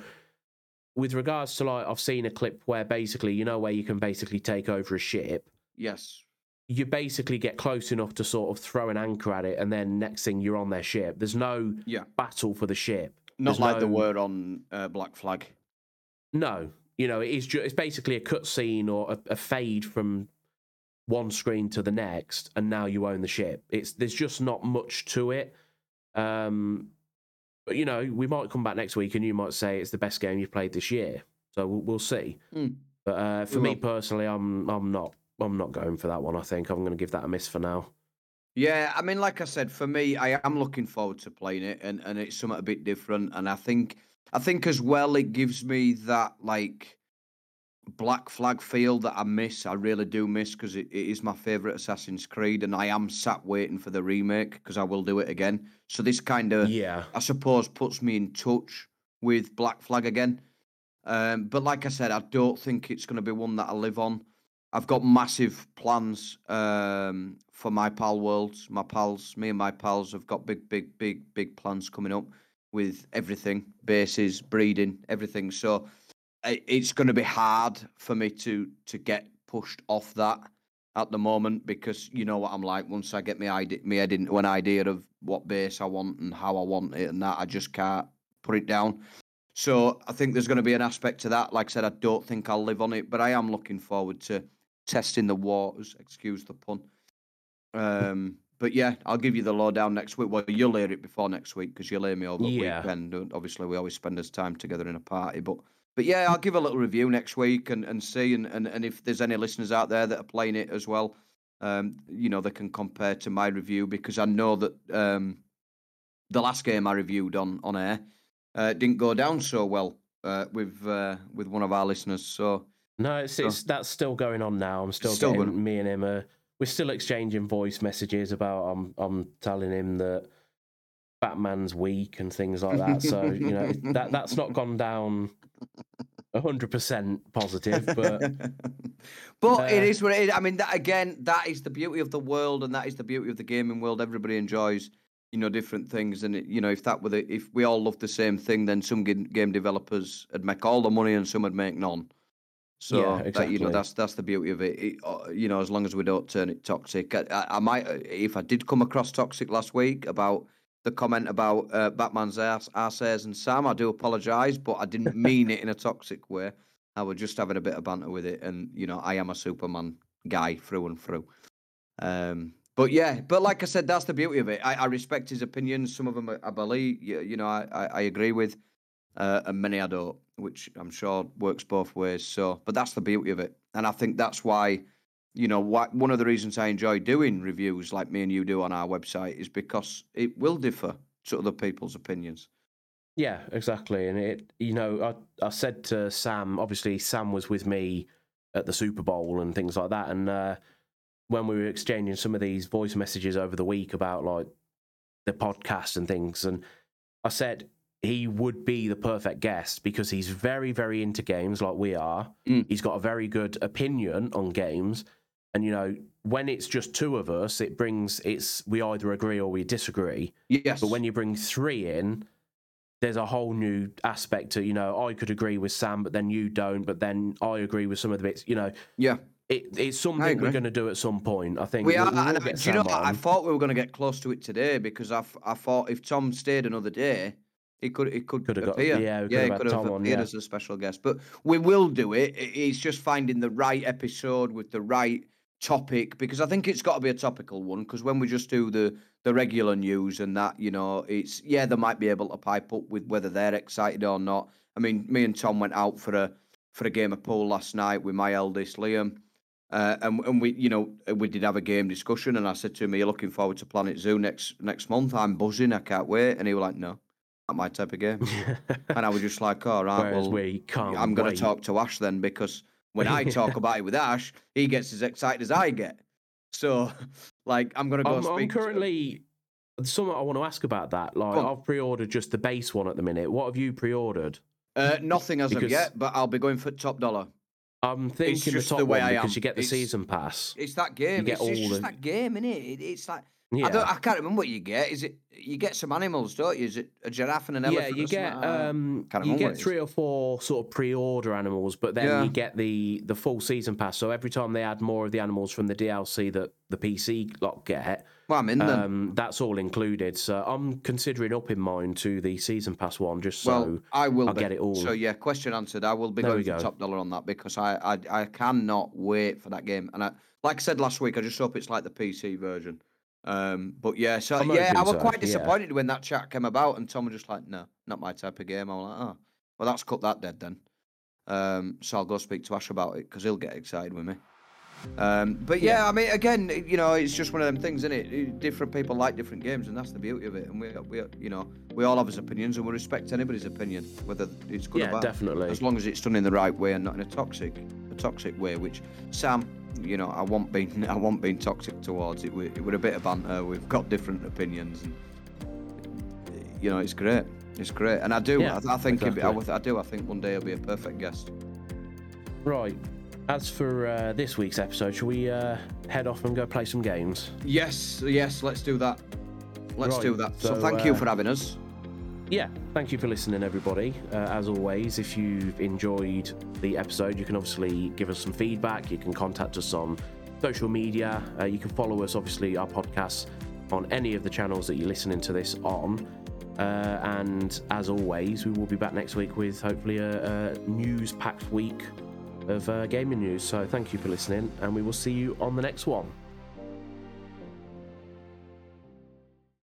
[SPEAKER 2] with regards to like, I've seen a clip where basically, you know, where you can basically take over a ship
[SPEAKER 1] Yes.
[SPEAKER 2] you basically get close enough to sort of throw an anchor at it, and then next thing you're on their ship. There's no
[SPEAKER 1] Yeah.
[SPEAKER 2] battle for the ship.
[SPEAKER 1] Not
[SPEAKER 2] There's
[SPEAKER 1] like
[SPEAKER 2] no-
[SPEAKER 1] were on uh, Black Flag.
[SPEAKER 2] No, you know, it is ju- it's basically a cutscene or a, a fade from one screen to the next, and now you own the ship. It's there's just not much to it. Um, but you know, we might come back next week, and you might say it's the best game you've played this year. So we'll, we'll see.
[SPEAKER 1] Mm.
[SPEAKER 2] But uh, for
[SPEAKER 1] We
[SPEAKER 2] me
[SPEAKER 1] will.
[SPEAKER 2] personally, I'm I'm not I'm not going for that one. I think I'm going to give that a miss for now.
[SPEAKER 1] Yeah, I mean, like I said, for me, I am looking forward to playing it, and, and it's something a bit different. And I think, I think as well, it gives me that like Black Flag feel that I miss. I really do miss because it, it is my favorite Assassin's Creed, and I am sat waiting for the remake because I will do it again. So this kind of,
[SPEAKER 2] Yeah.
[SPEAKER 1] I suppose, puts me in touch with Black Flag again. Um, but like I said, I don't think it's going to be one that I live on. I've got massive plans um, for my Palworlds. My pals, me and my pals have got big, big, big, big plans coming up with everything bases, breeding, everything. So it's going to be hard for me to to get pushed off that at the moment because you know what I'm like. Once I get my idea, my head into an idea of what base I want and how I want it and that, I just can't put it down. So I think there's going to be an aspect to that. Like I said, I don't think I'll live on it, but I am looking forward to testing the waters. Excuse the pun. Um, but yeah, I'll give you the lowdown next week. Well, you'll hear it before next week because you'll hear me over
[SPEAKER 2] Yeah.
[SPEAKER 1] weekend. and Obviously, we always spend this time together in a party, but but yeah, I'll give a little review next week and, and see and, and, and if there's any listeners out there that are playing it as well, um, you know, they can compare to my review because I know that um, the last game I reviewed on on air uh, didn't go down so well uh, with uh, with one of our listeners. So
[SPEAKER 2] No, it's,
[SPEAKER 1] So-
[SPEAKER 2] it's that's still going on now. I'm still,
[SPEAKER 1] Still
[SPEAKER 2] getting
[SPEAKER 1] going-
[SPEAKER 2] me and him. Uh, we're still exchanging voice messages about. I'm I'm telling him that Batman's weak and things like that. So you know that that's not gone down hundred percent positive, but (laughs)
[SPEAKER 1] but
[SPEAKER 2] Uh,
[SPEAKER 1] is what it is. I mean, that again, that is the beauty of the world, and that is the beauty of the gaming world. Everybody enjoys, you know, different things, and it, you know, if that were the, if we all loved the same thing, then some game, game developers would make all the money, and some would make none. So
[SPEAKER 2] Yeah,
[SPEAKER 1] that, you know, that's that's the beauty of it. it. uh, You know, as long as we don't turn it toxic. I, I, might, uh, if I did come across toxic last week about the comment about uh, Batman's ass, hairs and Sam, I do apologise, but I didn't (laughs) mean it in a toxic way. I was just having a bit of banter with it, and you know, I am a Superman guy through and through. Um, but yeah, but like I said, that's the beauty of it. I, I respect his opinions. Some of them, I- I believe, you, you know, I, I, I agree with, uh, and many I don't, which I'm sure works both ways. So, but that's the beauty of it, and I think that's why, you know, why, one of the reasons I enjoy doing reviews like me and you do on our website is because it will differ to other people's opinions.
[SPEAKER 2] Yeah, exactly. And it, you know, I, I said to Sam, obviously, Sam was with me at the Super Bowl and things like that. And uh, when we were exchanging some of these voice messages over the week about like the podcast and things, and I said he would be the perfect guest because he's very, very into games like we are.
[SPEAKER 1] Mm.
[SPEAKER 2] He's got a very good opinion on games. And, you know, when it's just two of us, it brings it's we either agree or we disagree.
[SPEAKER 1] Yes,
[SPEAKER 2] But when you bring three in, there's a whole new aspect to, you know, I could agree with Sam, but then you don't, but then I agree with some of the bits, you know,
[SPEAKER 1] yeah,
[SPEAKER 2] it, it's something we're going to do at some point. I think
[SPEAKER 1] we
[SPEAKER 2] we'll-
[SPEAKER 1] are.
[SPEAKER 2] we'll
[SPEAKER 1] and I-
[SPEAKER 2] get
[SPEAKER 1] do you know? What? I thought we were going to get close to it today because I, f- I thought if Tom stayed another day, he could he could
[SPEAKER 2] Could have got-
[SPEAKER 1] appear.
[SPEAKER 2] yeah, could
[SPEAKER 1] yeah, he
[SPEAKER 2] had
[SPEAKER 1] could have appeared
[SPEAKER 2] yeah.
[SPEAKER 1] as a special guest. But we will do it. It's just finding the right episode with the right topic because I think it's got to be a topical one. Because when we just do the the regular news and that, you know, it's yeah, they might be able to pipe up with whether they're excited or not. I mean, me and Tom went out for a for a game of pool last night with my eldest Liam. Uh, and and we, you know, we did have a game discussion, and I said to him, "Are you looking forward to Planet Zoo next next month? I'm buzzing. I can't wait." And he was like, "No, not my type of game." (laughs) and I was just like, "All right,
[SPEAKER 2] Whereas
[SPEAKER 1] well,
[SPEAKER 2] we can't.
[SPEAKER 1] I'm going to talk to Ash then because when I (laughs) talk about it with Ash, he gets as excited as I get. So, (laughs) like, I'm going to go
[SPEAKER 2] I'm, currently. Something I want to ask about that. Like,
[SPEAKER 1] Go.
[SPEAKER 2] I've pre-ordered just the base one at the minute. What have you pre-ordered?
[SPEAKER 1] uh, nothing as of yet, but I'll be going for top dollar.
[SPEAKER 2] I'm thinking the
[SPEAKER 1] just the
[SPEAKER 2] top
[SPEAKER 1] way
[SPEAKER 2] one
[SPEAKER 1] I
[SPEAKER 2] because
[SPEAKER 1] am.
[SPEAKER 2] you get the
[SPEAKER 1] It's-
[SPEAKER 2] season pass.
[SPEAKER 1] It's that game. It's, just
[SPEAKER 2] the-
[SPEAKER 1] that game, innit? It, it's like. I don't. I can't remember what you get. Is it you get some animals, don't you? Is it a giraffe and an elephant? yeah, you
[SPEAKER 2] get um, you get three or four sort of pre-order animals, but then
[SPEAKER 1] Yeah.
[SPEAKER 2] you get the the full season pass. So every time they add more of the animals from the DLC that the PC lot get,
[SPEAKER 1] Well, I'm in
[SPEAKER 2] um, that's all included. So I'm considering upping mine to the season pass one, just so
[SPEAKER 1] well, I will
[SPEAKER 2] I'll get it all.
[SPEAKER 1] So yeah, question answered. I will be
[SPEAKER 2] There
[SPEAKER 1] going
[SPEAKER 2] go.
[SPEAKER 1] top dollar on that because I, I I cannot wait for that game. And I, like I said last week, I just hope it's like the PC version. Um, but yeah, so
[SPEAKER 2] I'm
[SPEAKER 1] yeah, I was
[SPEAKER 2] so,
[SPEAKER 1] quite
[SPEAKER 2] yeah.
[SPEAKER 1] disappointed when that chat came about, and Tom was just like, "No, not my type of game." I was like, "Oh, well, that's cut that dead then." Um, so I'll go speak to Ash about it because he'll get excited with me. Um, but yeah, I mean, again, you know, it's just one of them things, isn't it? Different people like different games, and that's the beauty of it. And we, we, you know, we all have his opinions, and we respect anybody's opinion, whether it's good or
[SPEAKER 2] yeah,
[SPEAKER 1] bad,
[SPEAKER 2] definitely.
[SPEAKER 1] as long as it's done in the right way and not in a toxic, a toxic way. Which Sam, you know, I want being, (laughs) I want being toxic towards it. We, it were a bit of banter. We've got different opinions, and you know, it's great. It's great, and I do.
[SPEAKER 2] Yeah,
[SPEAKER 1] I, I think it'd be- I, I do. I think one day he'll be a perfect guest.
[SPEAKER 2] Right. As for uh, this week's episode, shall we uh, head off and go play some games?
[SPEAKER 1] Yes, yes, let's do that. Let's do that. So,
[SPEAKER 2] so,
[SPEAKER 1] thank you
[SPEAKER 2] uh,
[SPEAKER 1] for having us.
[SPEAKER 2] Yeah, thank you for listening, everybody. Uh, as always, if you've enjoyed the episode, you can obviously give us some feedback. You can contact us on social media. Uh, you can follow us, obviously, our podcasts on any of the channels that you're listening to this on. Uh, and as always, we will be back next week with hopefully a, a news packed week of uh, gaming news. So thank you for listening, and we will see you on the next one.